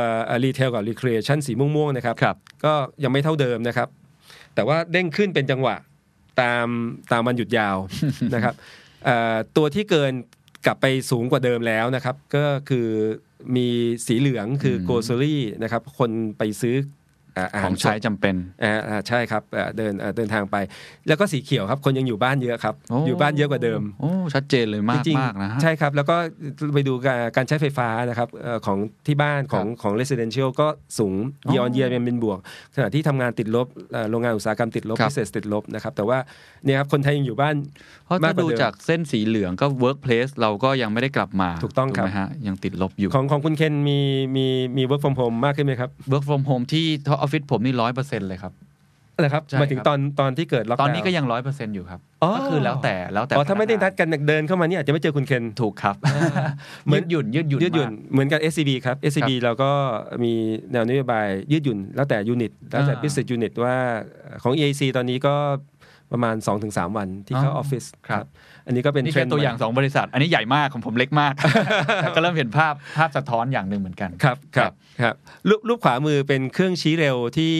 retail กับ recreation สีม่วงๆนะครับครับก็ยังไม่เท่าเดิมนะครับ แต่ว่าเด้งขึ้นเป็นจังหวะตามตามวันหยุดยาวนะครับเอ่อ ตัวที่เกินกลับไปสูงกว่าเดิมแล้วนะครับ ก็คือมีสีเหลืองคือมโกลเซอรี่นะครับ คนไปซื้ออ่าอา ขหาองรสใช้ดจำเป็นอ่าอ่าใช่ครับอ่าเดินอ่าเดินทางไป แล้วก็สีเขียวครับ คนยังอยู่บ้านเยอะครับโอ้อยู่บ้านเยอะกว่าเดิมโอ้ชัดเจนเลยมากจริงมากนะฮะใช่ครับ แล้วก็ไปดูการการใช้ไฟฟ้านะครับเอ่อของที่บ้านของของ residential ก็สูงอ๋อ year on year เป็นเป็นบวกขณะที่ทำงานติดลบเอ่อโรงงานอุตสาหกรรมติดลบครับพิเศษติดลบนะครับ แต่ว่าเนี่ยครับคนไทยยังอยู่บ้านเพราะมาถ้ากกว่าดูเดิมจากเส้นสีเหลืองก็ workplace เราก็ยังไม่ได้กลับมาถูกต้องครับไหมฮะยังติดลบอยู่ของของคุณเคนมีมีมี work from home มากขึ้นไหมครับ work from home ที่ออฟฟิศผมนี่ร้อยเปอร์เซ็นต์เลยครับอะไรครับใช่หมายถึงครับตอนตอนที่เกิดล็อกตดาวอนนี้ก็ยังร้อยเปอร์เซ็นต์อยู่ครับอ๋อก็คือแล้วแต่แล้วแต่อ๋อถ้าไม่ได้พนักดกันเดินเข้ามาเนี่ยอาจจะไม่เจอคุณเคนถูกครับเหมืยือนดหยุ่นยืดหยุ่นยืดหยุ่นมากเหมือนกับ SCB ครับ SCB เราก็มีแนวนโยบายยืดหยุ่นแล้วแต่ยูนิตแล้วแต่อ่า business unit ว่าของ EAC ตอนนี้ก็ ประมาณ 2-3 วันที่เข้าอ๋อออฟฟิศครับอันนี้ก็เป็นนี่เทรแค่นด์ตัวอย่างใหม่สองบริษัท อันนี้ใหญ่มากของผมเล็กมากแต่ก็เริ่มเห็นภาพภาพสะท้อนอย่างหนึ่งเหมือนกันครับครับครับรูปรูปขวามือเป็นเครื่องชี้เร็วที่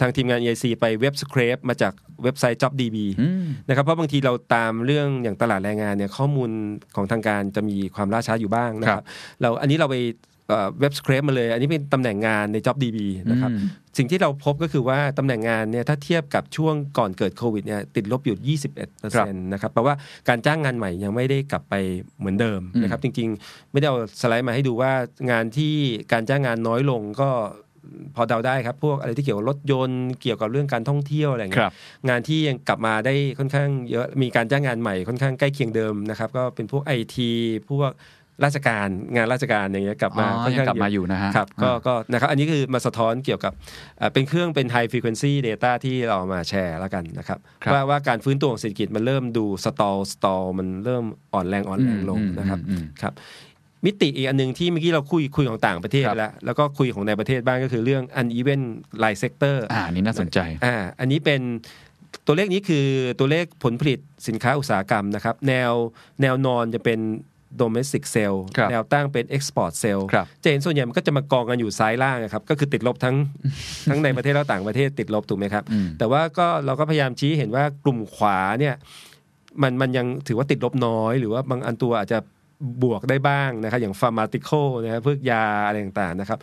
ทางทีมงาน EAC ไปเว็บสคร p มาจากเว็บไซต์ JobDB อืมนะครับเพราะบางทีเราตามเรื่องอย่างตลาดแรงงานเนี่ยข้อมูลของทางการจะมีความล่าช้าอยู่บ้างนะคครัรับบเราอันนี้เราไป เอ่อเว็บสคร p มาเลย อันนี้เป็นตำแหน่งงานใน JobDB นะครับอืมสิ่งที่เราพบก็คือว่าตำแหน่งงานเนี่ยถ้าเทียบกับช่วงก่อนเกิดโควิดเนี่ยติดลบอยู่ 21%นะครับแปลว่าการจ้างงานใหม่ยังไม่ได้กลับไปเหมือนเดิมนะครับ จริงๆ ไม่ได้เอาสไลด์มาให้ดูว่างานที่การจ้างงานน้อยลงก็พอเดาได้ครับ พวกอะไรที่เกี่ยวกับรถยนต์เกี่ยวกับเรื่องการท่องเที่ยวอะไรอย่างคเงี้รัยบงานที่ยังกลับมาได้ค่อนข้างเยอะมีการจ้างงานใหม่ค่อนข้างใกล้เคียงเดิมนะครับ ก็เป็นพวกไอทีพวก ราชการงานราชการอย่างเงี้ยกลับอ๋มาอค่อนยังข้างกลับมาเะอยู่นะฮะครับก็อ่าก็นะครับอันนี้คือมาสะท้อนเกี่ยวกับเอ่อเป็นเครื่องเป็น high frequency data ที่เราเอามาแชร์แล้วกันนะครับครับว่าว่าการฟื้นตัวของเศรษฐกิจมันเริ่มดู stall stall มันเริ่มอ่อนแรงอ่อนแรงลงอืมนะครับอืมครับมิติอีกอันหนึ่งที่เมื่อกี้เราคุยคุยของต่างประเทศครับแล้ว แล้วก็คุยของในประเทศบ้างก็คือเรื่อง uneven line sector อ่าอันนี้น่าสนใจอ่าอันนี้เป็นตัวเลขนี้คือตัวเลขผลผลิตสินค้าอุตสาหกรรมนะครับ แนวแนวนอนจะเป็น domestic sale ครับแนวตั้งเป็น export sale ครับจะเห็นส่วนใหญ่มันก็จะมากองกันอยู่ซ้ายล่างอะครับก็คือติดลบทั้งทั้งในประเทศและต่างประเทศติดลบถูกไหมครับอืมแต่ว่าก็เราก็พยายามชี้เห็นว่ากลุ่มขวาเนี่ยมันมันยังถือว่าติดลบน้อย หรือว่าบางอันตัวอาจจะบวกได้บ้างนะครับอย่างฟาร์มาติคอลนะครับพวกยาอะไรต่างๆนะครับ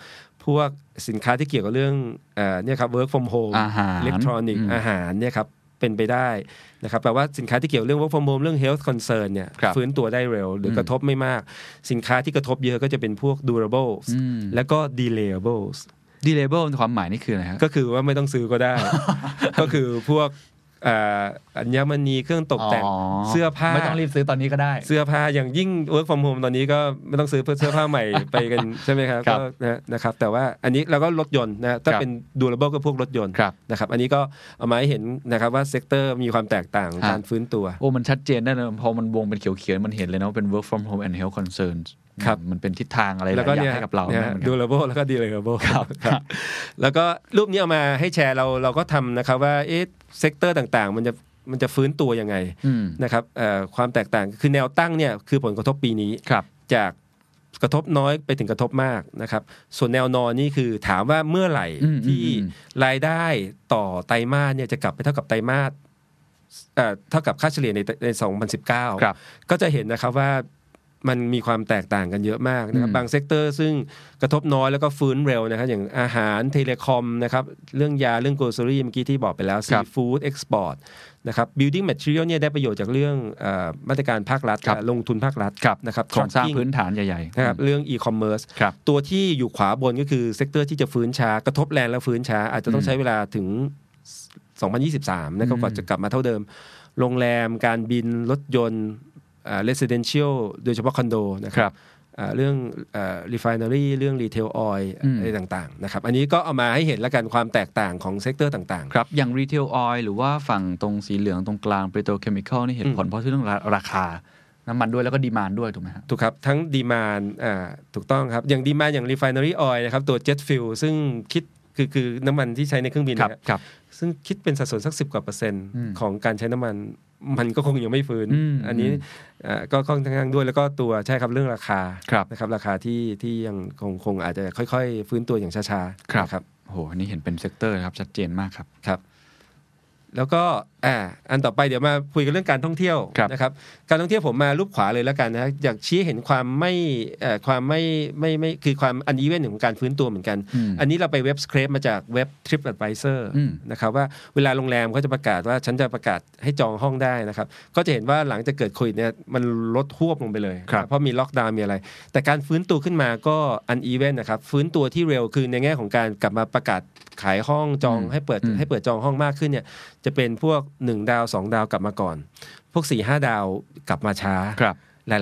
พวกสินค้าที่เกี่ยวกับเรื่องเอ่อเนี่ยครับ work from home อาหารอิเล็กทรอนิกอืส์มอาหารเนี่ยครับ เป็นไปได้นะครับแปลว่าสินค้าที่เกี่ยวเรื่อง work from home เรื่อง health concern เนี่ยครับฟื้นตัวได้เร็ว หรืออมกระทบไม่มาก สินค้าที่กระทบเยอะก็จะเป็นพวก durables อืมแล้วก็ delayables delable ความหมายนี่คืออะไรฮะก็คือว่าไม่ต้องซื้อก็ได้ ก็คือพวกเอ่ออัญมณีเครื่องตกแต่งอ๋อเสื้อผ้าไม่ต้องรีบซื้อตอนนี้ก็ได้ เสื้อผ้าอย่างยิ่ง work from home ตอนนี้ก็ไม่ต้องซื้อเพื่อเสื้อผ้าใหม่ไปกันใช่ไหมครับครับก็นะนะครับแต่ว่าอันนี้เราก็รถยนต์นะถ้าครับเป็น durable ก็พวกรถยนต์ครับนะครับอันนี้ก็เอามาให้เห็นนะครับว่า sector มีความแตกต่างฮะการฟื้นตัวโอ้มันชัดเจนได้เลยพอมันวงเป็นเขียวๆมันเห็นเลยนะว่าเป็น work from home and health concerns ครับมันเป็นทิศทางอะไรหแล้ลาวยอย่างแล้วก็เนี่ยให้กับเราเนี่ยเหมือนกัน durable แล้วก็ delayable ครับครับ แล้วก็รูปนี้เอามาให้แชร์เราเราก็ทำนะครับว่าเอ๊ะ sector ต่างๆ มันจะมันจะฟื้นตัวยังไงอืมนะครับเอ่อความแตกต่างคือแนวตั้งเนี่ยคือผลกระทบปีนี้ครับจากกระทบน้อยไปถึงกระทบมากนะครับ ส่วนแนวนอนนี่คือถามว่าเมื่อไหร่อืมที่อืมรายได้ต่อไตรมาสเนี่ยจะกลับไปเท่ากับไตรมาสเอ่อเท่ากับค่าเฉลี่ยในใน 2019ครับก็จะเห็นนะครับว่า มันมีความแตกต่างกันเยอะมากนะครับอืมบาง sector ซึ่งกระทบน้อยแล้วก็ฟื้นเร็วนะครับอย่างอาหาร telecom นะครับเรื่องยาเรื่อง grocery เมื่อกี้ที่บอกไปแล้ว seafood export นะครับ building material เนี่ยได้ประโยชน์จากเรื่องเอ่อมาตรการภาครัฐครับลงทุนภาครัฐครับนะครับโครงสร้าง trucking พื้นฐานใหญ่ๆนะครับเรื่องอีคอมเมิร์ซครับตัวที่อยู่ขวาบนก็คือ sector ที่จะฟื้นช้ากระทบแรงแล้วฟื้นช้า อาจจะต้องใช้เวลาถึง 2023 นะครับอืมกว่าจะกลับมาเท่าเดิม โรงแรมการบินรถยนต์ อ่า residential โดยเฉพาะคอนโดนะครับครัรับอ่าเรื่องอ่า refinery เรื่อง retail oil อืมอะไรต่างๆนะครับอันนี้ก็เอามาให้เห็นแล้วกันความแตกต่างของ sector ต่างครับ อย่าง retail oil หรือว่าฝั่งตรงสีเหลืองตรงกลาง petrochemical นี่เหตุผลเพราะเรื่องราคา น้ำมันด้วยแล้วก็ demand ด้วยถูกไหมครับๆถูกครับ ทั้งดีมานอ่าถูกต้องครับ อย่าง demand อย่าง refinery oil นะครับตัว jet fuel ซึ่งคิดคือคือน้ำมันที่ใช้ในเครื่องบินครับนะฮะครับซึ่งคิดเป็นสัดส่วนสักสิบกว่าเปอร์เซ็นต์อืมของการใช้น้ำมัน มันก็คงยังไม่ฟื้นอืมอันนี้อืมเอ่อก็ค่อนข้างด้วยแล้วก็ตัวใช่ครับเรื่องราคาครับนะครับราคาที่ที่ยังคงคงอาจจะค่อยๆ ฟื้นตัวอย่างช้าๆครับนะครับโอ้โหอันนี้เห็นเป็น sector ครับชัดเจนมากครับครับ แล้วก็อ่าอันต่อไปเดี๋ยวมาคุยกันเรื่องการท่องเที่ยวครับนะครับ การท่องเที่ยวผมมารูปขวาเลยแล้วกันนะอยากชี้เห็นความไม่เอ่อความไม่ไม่ไม่คือความอันอีเวนของการฟื้นตัวเหมือนกันอืมอันนี้เราไป web scrape มาจากเว็บ TripAdvisor อืมนะครับว่าเวลาโรงแรมเขาจะประกาศว่าฉันจะประกาศให้จองห้องได้นะครับ ก็จะเห็นว่าหลังจากเกิดโควิดเนี่ยมันลดหวบลงไปเลยครับเพราะมีล็อกดาวน์มีอะไร แต่การฟื้นตัวขึ้นมาก็อันอีเวนนะครับฟื้นตัวที่เร็วคือในแง่ของการกลับมาประกาศขายห้องจองอืมให้เปิดอืมให้เปิดจองห้องมากขึ้นเนี่ยจะเป็นพวก 1 ดาว 2 ดาวกลับมาก่อน พวก4 5ดาวกลับมาช้าครับหล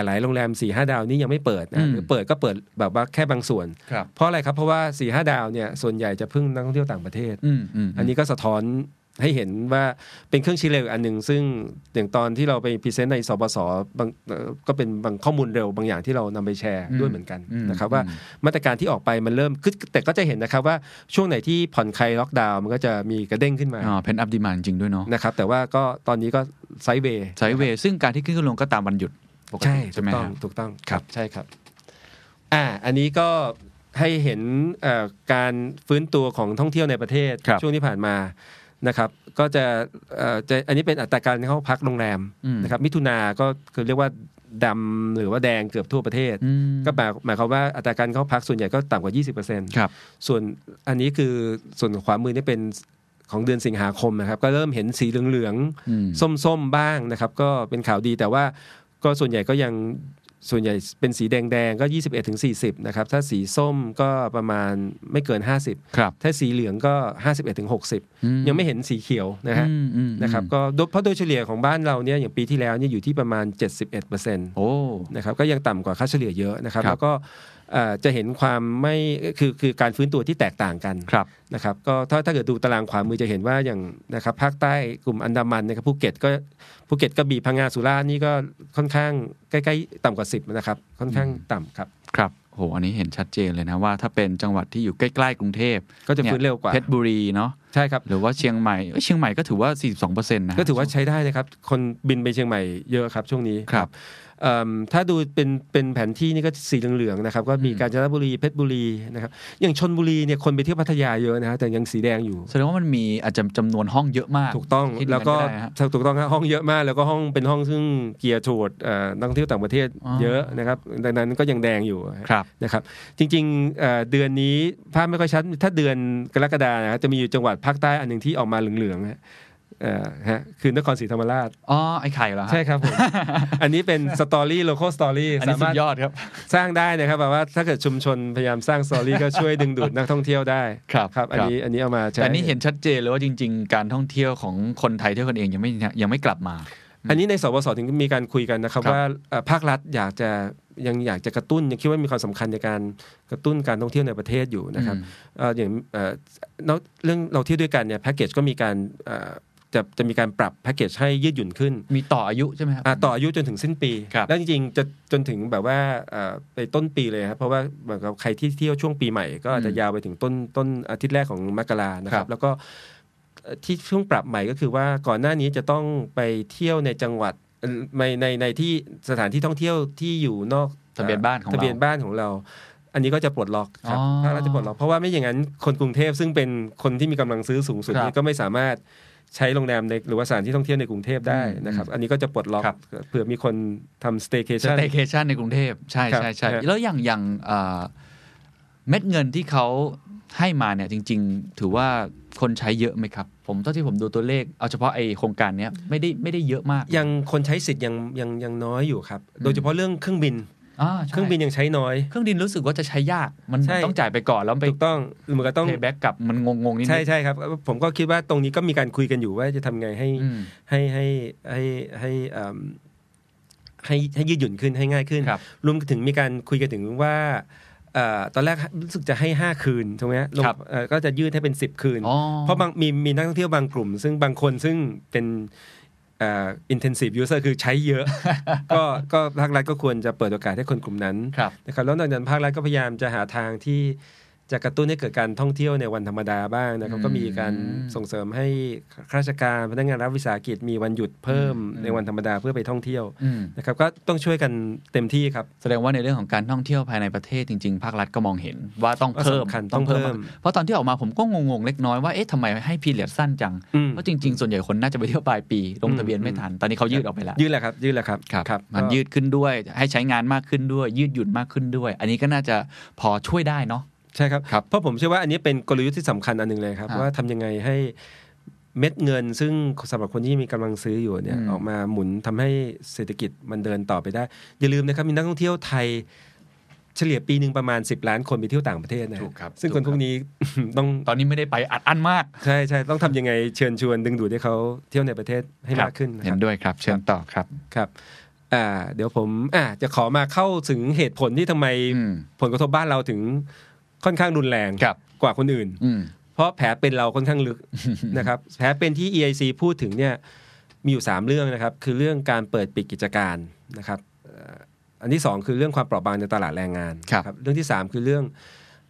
าย ๆ หลาย ๆ โรงแรม4 5ดาวนี่ยังไม่เปิดอืนะมหรือเปิดก็เปิดแบบว่าแค่บางส่วนครับเพราะอะไรครับ เพราะว่า4 5ดาวเนี่ยส่วนใหญ่จะพึ่งนักท่องเที่ยวต่างประเทศอืมอืมอันนี้ก็สะท้อน ให้เห็นว่าเป็นเครื่องชี้เร็วอีกอันหนึ่งซึ่งอย่างตอนที่เราไป present ในสปสบางเอ่อก็เป็นบางข้อมูลเร็วบางอย่างที่เรานำไปแชร์ด้วยเหมือนกันอืมนะครับว่าอืมมาตรการที่ออกไปมันเริ่มคือแต่ก็จะเห็นนะครับว่าช่วงไหนที่ผ่อนคลายล็อกดาวน์มันก็จะมีกระเด้งขึ้นมาอ๋อ pent-up demand จริงด้วยเนาะนะครับแต่ว่าก็ตอนนี้ก็ sideways sideways ซึ่งการที่ขึ้นขึ้นลงก็ตามวันหยุดปกติใช่ใช่ถูไหมกต้องไหมครับถูกต้องครับใช่ครับอ่าอันนี้ก็ให้เห็นเอ่อการฟื้นตัวของท่องเที่ยวในประเทศครับช่วงที่ผ่านมา นะครับก็จะเอ่อจะอันนี้เป็นอัตราการเข้าพักโรงแรมอืมนะครับมิถุนาก็คือเรียกว่าดำหรือว่าแดงเกือบทั่วประเทศอืมก็หมายหมายความว่าอัตราการเข้าพักส่วนใหญ่ก็ต่ำกว่า 20%ครับส่วนอันนี้คือส่วนขวามือนี่เป็นของเดือนสิงหาคมนะครับ ก็เริ่มเห็นสีเหลืองๆอืมส้มๆบ้างนะครับ ก็เป็นข่าวดีแต่ว่าก็ส่วนใหญ่ก็ยัง ส่วนใหญ่เป็นสีแดงๆก็ 21ถึง40 นะครับ ถ้าสีส้มก็ประมาณไม่เกิน 50 ครับ ถ้าสีเหลืองก็ 51ถึงอืม60 ยังไม่เห็นสีเขียวนะฮะอืมอืมนะครับก็โดยเพราะโดยเฉลี่ยของบ้านเราเนี่ยอย่างปีที่แล้วเนี่ยอยู่ที่ประมาณ 71%โอ้นะครับก็ยังต่ำกว่าค่าเฉลี่ยเยอะนะครับครับแล้วก็เอ่อ จะเห็นความไม่คือคือการฟื้นตัวที่แตกต่างกันครับนะครับก็ถ้าถ้าเกิดดูตารางขวามือจะเห็นว่าอย่างนะครับภาคใต้กลุ่มอันดามันนะครับภูเก็ตก็ภูเก็ตกระบี่พังงาสุราษฎร์นี่ก็ค่อนข้างใกล้ๆต่ำกว่า 10นะครับค่อนข้างต่ำครับครับโหอันนี้เห็นชัดเจนเลยนะว่าถ้าเป็นจังหวัดที่อยู่ใกล้ๆกรุงเทพก็จะฟื้นเร็วกว่าเพชรบุรีเนาะใช่ครับหรือว่าเชียงใหม่เอ้ยเชียงใหม่ก็ถือว่า 42%นะก็ถือว่าใช้ได้นะครับคนบินไปเชียงใหม่เยอะครับช่วงนี้ครับเอิ่ม ถ้าดูเป็นเป็นแผนที่นี่ก็สีเหลืองๆนะครับก็มีกาญจนบุรีเพชรบุรีนะครับอย่างชนบุรีเนี่ยคนไปเที่ยวพัทยาเยอะนะฮะแต่ยังสีแดงอยู่แสดงว่ามันมีอาจจะจำนวนห้องเยอะมากถูกต้องคิดแล้วก็อย่างนั้นได้ฮะถูกต้องครับห้องเยอะมาก แล้วก็ห้องเป็นห้องซึ่งgeared toward เอ่อนักท่องเที่ยวต่างประเทศอ๋อเยอะนะครับดังนั้นก็ยังแดงอยู่ครับนะครับจริงๆเอ่อเดือนนี้ภาพไม่ค่อยชัดถ้าเดือนกรกฎานะครับจะมีอยู่จังหวัดภาคใต้อันหนึ่งที่ออกมาเหลืองๆฮะเอ่อฮะคือนครศรีธรรมราชอ๋อไอ้ไข่เหรอฮะใช่ครับผมอันนี้เป็น story local story อันนี้สามารถสุดยอดครับ สร้างได้นะครับแบบว่าถ้าเกิดชุมชนพยายามสร้าง story ก็ช่วยดึงดูดนักท่องเที่ยวได้ครับ ครับอันครับนี้อันนี้เอามาใช้แต่นี่เห็นชัดเจนเลยว่าจริง ๆ การท่องเที่ยวของคนไทยเที่ยวกันเองยังไม่ยังไม่กลับมา อันนี้ในสบสถึงมีการคุยกันนะครับครับว่าเอ่อภาครัฐอยากจะยังอยากจะกระตุ้นยังคิดว่ามีความสำคัญในการกระตุ้นการท่องเที่ยวในประเทศอยู่นะครับอืมเอ่ออย่างเอ่อนอกเรื่องเราเที่ยวด้วยกันเนี่ยแพ็กเกจก็มีการเอ่อ จะจะมีการปรับแพ็กเกจให้ยืดหยุ่นขึ้น มีต่ออายุใช่ไหมครับอะต่ออายุจนถึงสิ้นปีครับแล้วจริงๆ จะจนถึงแบบว่าเอ่อไปต้นปีเลยครับ เพราะว่าเหมือนกับใครที่เที่ยวช่วงปีใหม่ ก็อาจจะอืมยาวไปถึงต้นต้นอาทิตย์แรกของมกรานะคครัรับบแล้วก็เอ่อที่ช่วงปรับใหม่ก็คือว่าก่อนหน้านี้จะต้องไปเที่ยวในจังหวัดเอ่อในในในที่สถานที่ท่องเที่ยวที่อยู่นอกทะเบียนบ้านของเราทะเบียนบ้านของเราอันนี้ก็จะปลดล็อกครับอ๋อภาครัฐจะปลดล็อกเพราะว่าไม่อย่างนั้นคนกรุงเทพซึ่งเป็นคนที่มีกำลังซื้อสูงสุดครับนี่ก็ไม่สามารถ ใช้โรงแรมในหรือว่าสถานที่ท่องเที่ยวในกรุงเทพได้นะครับ อันนี้ก็จะปลดล็อกครับเผื่อมีคนทำส staycation เตย์เคชันในกรุงเทพใช่ครับใช่ใช่ครับแล้วอย่างอย่างเอ่อเม็ดเงินที่เขาให้มาเนี่ยจริง ๆ ถือว่าคนใช้เยอะไหมครับ ผมเท่าที่ผมดูตัวเลขเอาเฉพาะไอโครงการเนี้ยไม่ได้ไม่ได้เยอะมาก ยังคนใช้สิทธิ์ยังยังยังน้อยอยู่ครับ โดยเฉพาะเรื่องเครื่องบินอ่าใช่ เครื่องบินยังใช้น้อย เครื่องบินรู้สึกว่าจะใช้ยาก มันใช่ต้องจ่ายไปก่อนแล้วไปถูกต้องเหมือนกับต้องเพย์แบ็กกลับมันงงๆนิดนึงใช่ใช่ครับ ผมก็คิดว่าตรงนี้ก็มีการคุยกันอยู่ว่าจะทำไงให้อืมให้ให้ให้ให้เอิ่มให้ให้ยืดหยุ่นขึ้นให้ง่ายขึ้นครับรวมถึงมีการคุยกันถึงว่าเอ่อตอนแรกรู้สึกจะให้ 5 คืนถูกไหมฮะลงครับเอ่อก็จะยืดให้เป็น 10 คืนอ๋อเพราะบางมีมีนักท่องเที่ยวบางกลุ่ม ซึ่งบางคนซึ่งเป็น เอ่อ intensive user คือใช้เยอะ ก็ก็ภาครัฐก็ควรจะเปิดโอกาสให้คนกลุ่มนั้นครับนะครับแล้วนอกจากนั้นภาครัฐก็พยายามจะหาทางที่ จะกระตุ้นให้เกิดการท่องเที่ยวในวันธรรมดาบ้างนะครับอืมก็มีการส่งเสริมให้ข้าราชการพนักงานรัฐวิสาหกิจมีวันหยุดเพิ่มอืมในวันธรรมดาเพื่อไปท่องเที่ยวอืมนะครับ ก็ต้องช่วยกันเต็มที่ครับ แสดงว่าในเรื่องของการท่องเที่ยวภายในประเทศจริงๆ ภาครัฐก็มองเห็นว่าต้องว่าเพิ่มสำคัญต้องเพิ่ม เพราะตอนที่ออกมาผมก็งงๆเล็กน้อยว่าเอ๊ะทำไมให้พีเรียดสั้นจังอืมเพราะจริงๆส่วนใหญ่คนน่าจะไปเที่ยวปลายปีลงทะเบียนไม่ทันตอนนี้เขายืดออกไปแล้วยืดแหละครับยืดแหละครับครับ มันก็ยืดขึ้นด้วยให้ใช้งานมากขึ้นด้วย ยืดหยุ่นมากขึ้นด้วย อันนี้ก็น่าจะพอช่วยได้เนาะ ใช่ครับครับ เพราะผมเชื่อว่าอันนี้เป็นกลยุทธ์ที่สำคัญอันหนึ่งเลยครับฮะว่าทำยังไงให้เม็ดเงิน ซึ่งสำหรับคนที่มีกำลังซื้ออยู่เนี่ยอืมออกมาหมุนทำให้เศรษฐกิจมันเดินต่อไปได้ อย่าลืมนะครับมีนักท่องเที่ยวไทยเฉลี่ยปีหนึ่งประมาณ 10 ล้านคนไปเที่ยวต่างประเทศนะถูกครับซึ่งถูคกนครับพวกนี้ต้องตอนนี้ไม่ได้ไปอัดอั้นมาก ใช่ใช่ต้องทำยังไงเชิญชวนดึงดูดให้เขาเที่ยวในประเทศให้มากขึ้นนะคเห็รันบด้วยครับ เชิญต่อครับครับอ่าเดี๋ยวผมอ่าจะขอมาเข้าถึงเหตุผลที่ทำไมอืมผลกระทบบ้านเราถึง ค่อนข้างรุนแรงครับกว่าคนอื่นอืมเพราะแผลเป็นเราค่อนข้างลึกนะครับแผลเป็นที่ EIC พูดถึงเนี่ยมีอยู่ 3 เรื่องนะครับ คือเรื่องการเปิดปิดกิจการนะครับเอ่ออันที่ 2 คือเรื่องความเปราะบางในตลาดแรงงานครับ เรื่องที่ 3 คือเรื่อง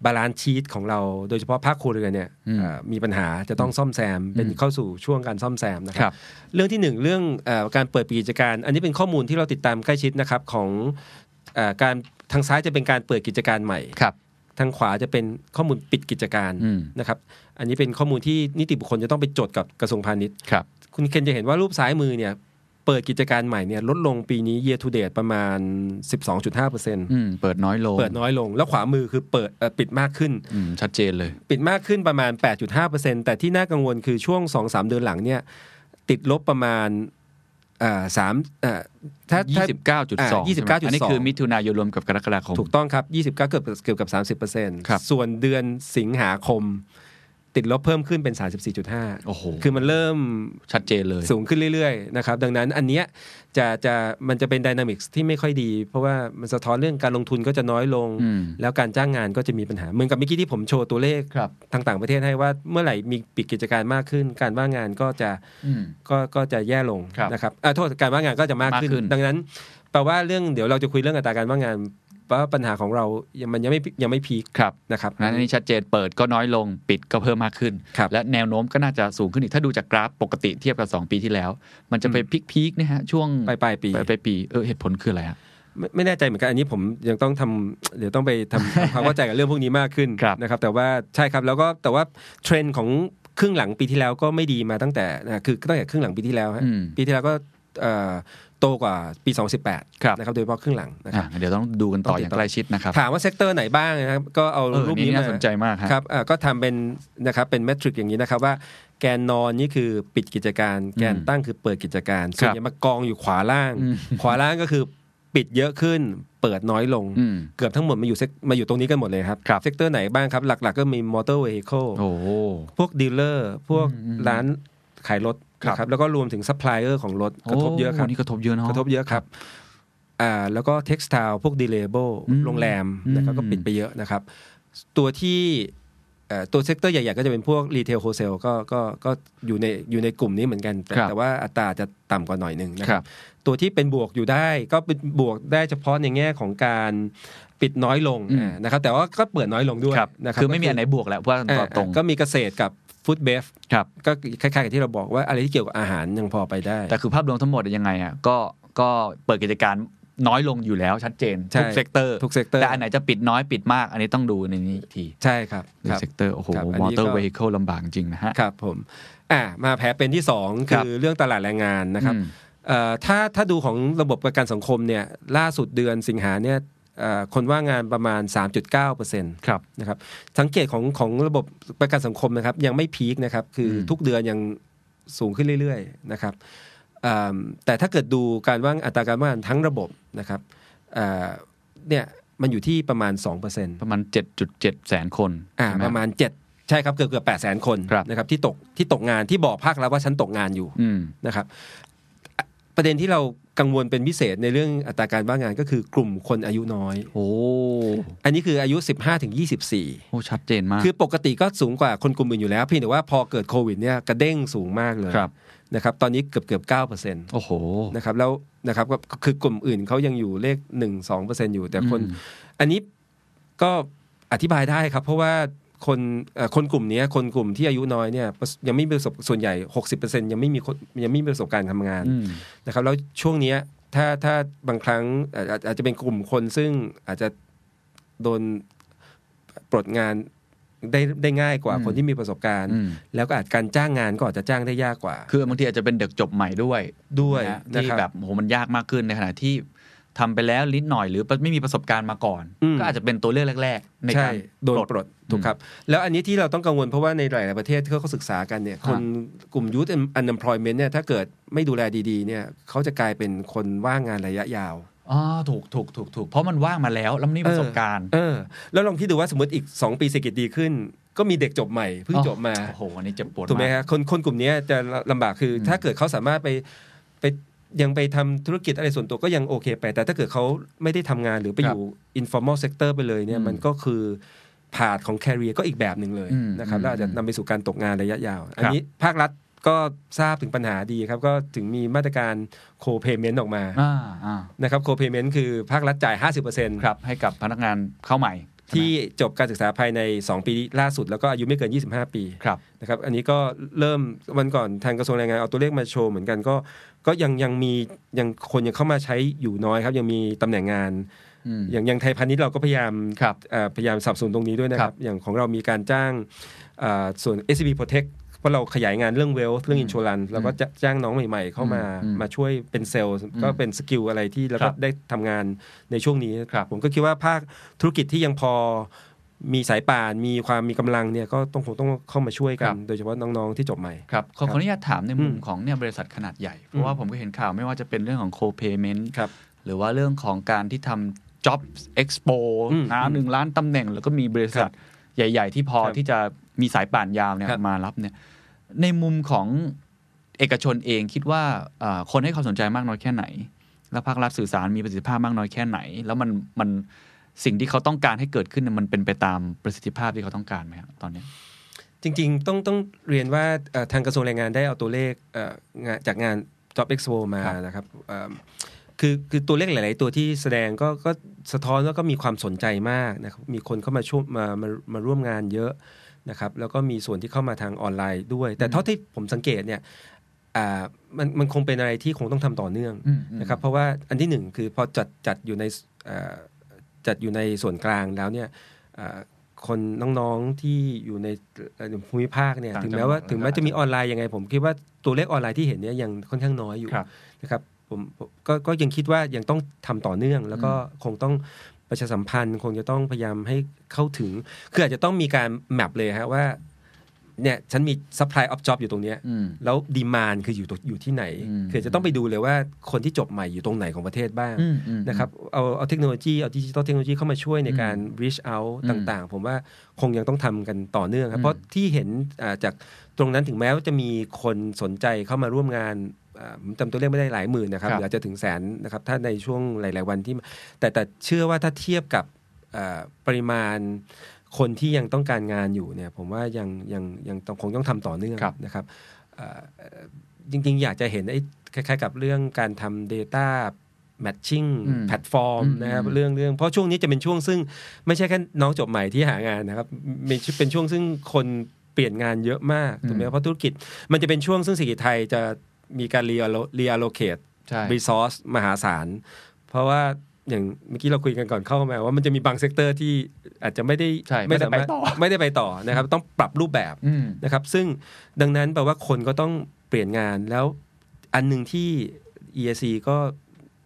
balance sheet ของเราโดยเฉพาะภาคครัวเรือนเนี่ยอืมเอ่อมีปัญหาจะต้องซ่อมแซมเป็นอืมเข้าสู่ช่วงการซ่อมแซมนะครับครับเรื่องที่ 1 เรื่องเออการเปิดปิดกิจการ อันนี้เป็นข้อมูลที่เราติดตามใกล้ชิดนะครับของเออการทางซ้ายจะเป็นการเปิดกิจการใหม่ครับ ทางขวาจะเป็นข้อมูลปิดกิจการอืมนะครับอันนี้เป็นข้อมูลที่นิติบุคคลจะต้องไปจดกับกระทรวงพาณิชย์ครับคุณเคนจะเห็นว่ารูปซ้ายมือเนี่ยเปิดกิจการใหม่เนี่ยลดลงปีนี้ year to date ประมาณ 12.5%เอืมเปิดน้อยลงปิดน้อยลง แล้วขวามือคือเปิดเอ่อปิดมากขึ้นอืมชัดเจนเลย ปิดมากขึ้นประมาณ 8.5%แต่ที่น่ากังวลคือช่วง 2-3 เดือนหลังเนี่ยติดลบประมาณ อ่าสามอ่าถ้าถ้ายี่สิบเก้าจุดสองอ่า29.2อันนี้คือมิถุนายนรวมกับกรกฎาคม ถูกต้องครับ29เกือบเกือบกับ30ครับส่วนเดือนสิงหาคม ติดลบเพิ่มขึ้นเป็น 34.5 โอ้โห คือมันเริ่มชัดเจนเลย สูงขึ้นเรื่อยๆ นะครับ ดังนั้นอันเนี้ยจะจะมันจะเป็นดินามิกที่ไม่ค่อยดี เพราะว่ามันสะท้อนเรื่องการลงทุนก็จะน้อยลงอืมแล้วการจ้างงานก็จะมีปัญหา เหมือนกับเมื่อกี้ที่ผมโชว์ตัวเลขครับทางต่างประเทศให้ว่าเมื่อไหร่มีปิดกิจการมากขึ้น การว่างงานก็จะอืมก็ก็จะแย่ลงครับนะครับอ่าโทษการว่างงานก็จะมากขึ้นมากขึ้น ดังนั้นแปลว่าเรื่องเดี๋ยวเราจะคุยเรื่องอัตราการว่างงาน ว่าปัญหาของเรายังมันยังไม่ยังไม่พีคครับนะครับนั้นอันนี้ชัดเจนเปิดก็น้อยลงปิดก็เพิ่มมากขึ้นครับและแนวโน้มก็น่าจะสูงขึ้นอีก ถ้าดูจากกราฟปกติเทียบกับ 2 ปีที่แล้ว มันจะไปพีคพีคๆนะฮะช่วงปลายปลายปีปลายปลายปีเออเหตุผลคืออะไรฮะไม่ไม่แน่ใจเหมือนกันอันนี้ผมยังต้องทำเดี๋ยวต้องไปทำทำความเข้าใจกับเรื่องพวกนี้มากขึ้นครับนะครับ แต่ว่าใช่ครับแล้วก็แต่ว่าเทรนด์ของครึ่งหลังปีที่แล้วก็ไม่ดีมาตั้งแต่นะคือตั้งแต่ครึ่งหลังปีที่แล้วฮะอืมปีที่แล้วก็เอ่อ โตกว่าปี 2018ครับนะครับโดยเฉพาะครึ่งหลังนะคอะรับเดี๋ยวต้องดูกันต่อต้องติอดย่างใกล้ชิดนะครับ ถามว่า sector ไหนบ้างนะครับ ก็เอาเออรูปนี้มานี่น่าสนใจมากฮะครับอ่าก็ทำเป็นนะครับเป็น matrix อย่างนี้นะครับว่าแกนนอนนี่คือปิดกิจการ แกนตั้งคือเปิดกิจการส่วนใหญ่มากองอยู่ขวาล่างอืมขวาล่างก็คือปิดเยอะขึ้น เปิดน้อยลงอืมเกือบทั้งหมดมาอยู่เซกมาอยู่ตรงนี้กันหมดเลยครับครับ sector ไหนบ้างครับ หลัก ๆ ก็มี motor vehicle โอ้โหพวก dealer พวกอืมร้านขายรถครับ นะครับแล้วก็รวมถึงซัพพลายเออร์ของรถกระทบเยอะครับโนี่กระทบเยอะเนาะกระทบเยอะครับอ่าแล้วก็ textile พวก apparel อืมโรงแรมนะครับอืมก็ปิดไปเยอะนะครับ ตัวที่เอ่อตัว sector ใหญ่ๆ ก็จะเป็นพวก retail wholesale ก็ก็ก็อยู่ในอยู่ในกลุ่มนี้เหมือนกัน แต่ครับแต่ว่าอัตราจะต่ำกว่าหน่อยหนึ่งนะครับครับตัวที่เป็นบวกอยู่ได้ก็เป็นบวกได้เฉพาะในแง่ของการปิดน้อยลงอืมอ่านะครับแต่ว่าก็เปิดน้อยลงด้วยครับนะครับคือไม่มีอันไหนบวกแล้วเพราะว่าอ่าต่อตรงก็มีเกษตรกับ food bev ครับก็คล้ายๆกับที่เราบอกว่าอะไรที่เกี่ยวกับอาหารยังพอไปได้ แต่คือภาพรวมทั้งหมดยังไงอะก็ก็เปิดกิจการน้อยลงอยู่แล้วชัดเจนใช่ทุก sector ทุก sector แต่อันไหนจะปิดน้อยปิดมาก อันนี้ต้องดูในนี้อีกที ใช่ครับในครับ sector โอ้โหครับอันมอนี้เตอร์ก็เว h ิ c l e ลำบากจริงนะฮะ ครับผมอ่ามาแผลเป็นที่ 2ครับคือเรื่องตลาดแรงงานนะครับอืมเอ่อถ้าถ้าดูของระบบประกันสังคมเนี่ยล่าสุดเดือนสิงหาเนี่ยเอ่อ คนว่างงานประมาณ 3.9%ครับนะครับสังเกตของของระบบประกันสังคมนะครับ ยังไม่พีคนะครับ คืออมทุกเดือนยังสูงขึ้นเรื่อยๆนะครับอ่าแต่ถ้าเกิดดูการว่างอัตราการว่างงานทั้งระบบนะครับอ่าเนี่ยมันอยู่ที่ประมาณ 2%ประมาณ 7.7 แสนคนอ่าใช่ไหประมาณ 7 ใช่ครับเกือบเกือบแปดแสนคนครับนะครับที่ตกที่ตกงานที่บอกภาครัฐว่าฉันตกงานอยู่อืมนะครับอะประเด็นที่เรา กังวลเป็นพิเศษในเรื่องอัตราการว่างงานก็คือกลุ่มคนอายุน้อย โอ้ อันนี้คืออายุ 15ถึง24 โอ้ชัดเจนมาก คือปกติก็สูงกว่าคนกลุ่มอื่นอยู่แล้วเพียงแต่ว่าพอเกิดโควิดเนี่ยกระเด้งสูงมากเลยครับนะครับตอนนี้เกือบเกือบ9%เโอ้โหนะครับแล้วนะครับก็คือกลุ่มอื่นเขายังอยู่เลข1 2อยู่แต่คนอืมอันนี้ก็อธิบายได้ครับ เพราะว่า คนเอ่อคนกลุ่มเนี้ยคนกลุ่มที่อายุน้อยเนี่ยประสยังไม่มีประสบส่วนใหญ่ 60%ยังไม่มีคนยังไม่มีประสบการณ์ทำงานอืมนะครับแล้วช่วงเนี้ยถ้าถ้าบางครั้งอาจอาจอาจจะเป็นกลุ่มคนซึ่งอาจจะโดนปลดงานได้ได้ง่ายกว่าอืมคนที่มีประสบการณ์อืมแล้วก็อาจการจ้างงานก็อาจจะจ้างได้ยากกว่า คือบางทีอาจจะเป็นเด็กจบใหม่ด้วยด้วยนะนะที่ครับแบบโอ้โหมันยากมากขึ้นในขณะที่ ทำไปแล้วนิดหน่อยหรือไม่มีประสบการณ์มาก่อนอืมก็อาจจะเป็นตัวเลือกแรก ๆ ในใช่การโดนปลดถูกอืมครับ แล้วอันนี้ที่เราต้องกังวลเพราะว่าในหลาย ๆ ประเทศที่เขาศึกษากันเนี่ยคนกลุ่ม youth unemployment เนี่ยถ้าเกิดไม่ดูแลดีๆเนี่ยเขาจะกลายเป็นคนว่างงานระยะยาวอ๋อถูกถูกถูกถูกเพราะมันว่างมาแล้วแล้วมันไม่มีประสบการณ์เออแล้วลองคิดดูว่าสมมติอีก 2 ปีเศรษฐกิจดีขึ้น ก็มีเด็กจบใหม่เพิ่งจบมาโอ้โหอันนี้เจ็บปวดถูกไหมากฮะคนคนกลุ่มเนี้ยจะลำบากคืออมถ้าเกิดเขาสามารถไปไป ยังไปทำธุรกิจอะไรส่วนตัวก็ยังโอเคไป แต่ถ้าเกิดเขาไม่ได้ทำงานหรือไปอยู่ informal sector ไปเลยเนี่ยอืมมันก็คือผาดของ career ก็อีกแบบหนึ่งเลยอืมนะครับอืมแล้วอาจจะนำไปสู่การตกงานระยะยาว อันนี้ภาครัฐก็ทราบถึงปัญหาดีครับ ก็ถึงมีมาตรการ co-payment ออกมาอ่าอ่านะครับ co-payment คือภาครัฐจ่าย 50%ครับให้กับพนักงานเข้าใหม่ ที่จบการศึกษาภายใน 2 ปีล่าสุด แล้วก็อายุไม่เกิน 25 ปีครับนะครับอันนี้ก็เริ่มวันก่อนทางกระทรวงแรงงานเอาตัวเลขมาโชว์เหมือนกันก็ก็ยังยังมียังคนยังเข้ามาใช้อยู่น้อยครับ ยังมีตำแหน่งงานอืมอย่างอย่างไทยพาณิชย์เราก็พยายามครับเอ่อพยายามสนับสนุนตรงนี้ด้วยนะครับครับอย่างของเรามีการจ้างเอ่อส่วน SCB Protect เพราะเราขยายงานเรื่องเวลเรื่องอินช r รันเราก็จะจ้างน้องใหม่ ๆ เข้ามาอืมมาช่วยเป็นเซลล์ก็เป็น skill อะไรที่ครับแล้วก็ได้ทำงานในช่วงนี้ครับผมก็คิดว่าภาคธุรกิจที่ยังพอมีสายป่านมีความมีกำลังเนี่ยก็ต้องคงต้องเข้ามาช่วยกัครันบโดยเฉพาะน้องๆที่จบใหม่ครับขอครับขออนุญาตถามในมุมอืมของเนี่ยบริษัทขนาดใหญ่ เพราะว่าผมก็เห็นข่าวไม่ว่าจะเป็นเรื่องของ co-payment ครับหรือว่าเรื่องของการที่ทำ job expo อืมนะหนึ่งล้านตำแหน่ง แล้วก็มีบริษัทใหญ่ ๆ ที่พอครับที่จะ มีสายป่านยาวเนี่ยครับมารับเนี่ย ในมุมของเอกชนเองคิดว่าอ่าคนให้ความสนใจมากน้อยแค่ไหน แล้วภาครัฐสื่อสารมีประสิทธิภาพมากน้อยแค่ไหน แล้วมันมันสิ่งที่เขาต้องการให้เกิดขึ้นเนี่ยมันเป็นไปตามประสิทธิภาพที่เขาต้องการไหมครับตอนเนี้ยจริง ๆ ต้องต้องเรียนว่าเอ่อทางกระทรวงแรงงานได้เอาตัวเลขเอ่องานจากงาน Job Expo มาครับนะครับเอิ่มคือคือตัวเลขหลาย ๆ ตัวที่แสดงก็ก็สะท้อนแล้วก็มีความสนใจมากนะครับมีคนเข้ามาช่วยมามามาร่วมงานเยอะ นะครับแล้วก็มีส่วนที่เข้ามาทางออนไลน์ด้วย แต่เท่าที่ผมสังเกตเนี่ยอ่ามันมันคงเป็นอะไรที่คงต้องทำต่อเนื่องอืมอืมนะครับเพราะว่าอันที่หนึ่งคือพอจัดจัดอยู่ในเอ่อจัดอยู่ในส่วนกลางแล้วเนี่ยเอ่อคนน้องๆที่อยู่ในเอ่อภูมิภาคเนี่ยต่างถึงแม้ว่าจังหวัดถึงแม้จะมีออนไลน์ยังไง ผมคิดว่าตัวเลขออนไลน์ที่เห็นเนี่ยยังค่อนข้างน้อยอยู่ครับนะครับผมผมก็ก็ยังคิดว่ายังต้องทำต่อเนื่อง แล้วก็คงต้อง ประชาสัมพันธ์คงจะต้องพยายามให้เข้าถึง คืออาจจะต้องมีการmap เลยฮะว่าเนี่ยฉันมี supply of job อยู่ตรงเนี้ยอืมแล้ว demand คืออยู่ตรงอยู่ที่ไหนอืมคือจะต้องไปดูเลยว่าคนที่จบใหม่อยู่ตรงไหนของประเทศบ้างอืมอืมนะครับเอาเอาเทคโนโลยีเอา digital technology เข้ามาช่วยในการ reach out อืมต่าง ๆ ผมว่าคงยังต้องทำกันต่อเนื่องครับอืมเพราะที่เห็นอ่าจากตรงนั้นถึงแม้ว่าจะมีคนสนใจเข้ามาร่วมงานอ่าผม จำตัวเลขไม่ได้หลายหมื่นนะครับครับหรืออาจจะถึงแสนนะครับถ้าในช่วงหลาย ๆ วันที่ แต่แต่เชื่อว่าถ้าเทียบกับอ่าปริมาณคนที่ยังต้องการงานอยู่เนี่ยผมว่ายังยังยังต้องคงต้องทำต่อเนื่องครับนะครับอ่าเอ่อจริง ๆ อยากจะเห็นไอ้คล้าย ๆ กับเรื่องการทำ Data Matching อืมแพลตฟอร์มอืมนะครับอืมเรื่องเรื่องเพราะช่วงนี้จะเป็นช่วงซึ่งไม่ใช่แค่น้องจบใหม่ที่หางานนะครับมีเป็นช่วงซึ่งคนเปลี่ยนงานเยอะมากถูกไหมเพราะธุรกิจมันจะเป็นช่วงซึ่งเศรษฐกิจไทยจะ มีการ reallocate ใช่ resource มหาศาล เพราะว่าอย่างเมื่อกี้เราคุยกันก่อนเข้ามาว่ามันจะมีบาง sector ที่อาจจะไม่ได้ใช่ไม่ได้สามารถไปต่อไม่ได้ไปต่อนะครับ ต้องปรับรูปแบบอืมนะครับ ซึ่งดังนั้นแปลว่าคนก็ต้องเปลี่ยนงานแล้วอันหนึ่งที่ EIC ก็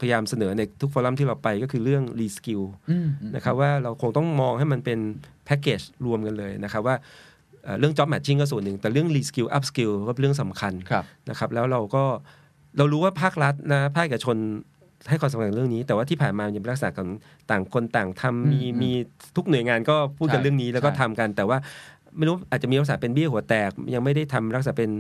พยายามเสนอในทุก forum ที่เราไปก็คือเรื่อง reskill อืมอืมนะครับว่าเราคงต้องมองให้มันเป็นแพ็กเกจรวมกันเลยนะครับว่า เอ่อเรื่อง job matching ก็ส่วนหนึ่ง แต่เรื่อง reskill upskill ก็เป็นเรื่องสำคัญครับนะครับแล้วเราก็เรารู้ว่าภาครัฐนะภาคเอกชนให้ความสำคัญกับเรื่องนี้ แต่ว่าที่ผ่านมามันยังเป็นลักษณะของต่างคนต่างทำมีอืมมีทุกหน่วยงานก็พูดกันใช่เรื่องนี้แล้วก็ใช่ทำกัน แต่ว่าไม่รู้อาจจะมีลักษณะเป็นเบี้ยหัวแตก ยังไม่ได้ทำลักษณะเป็น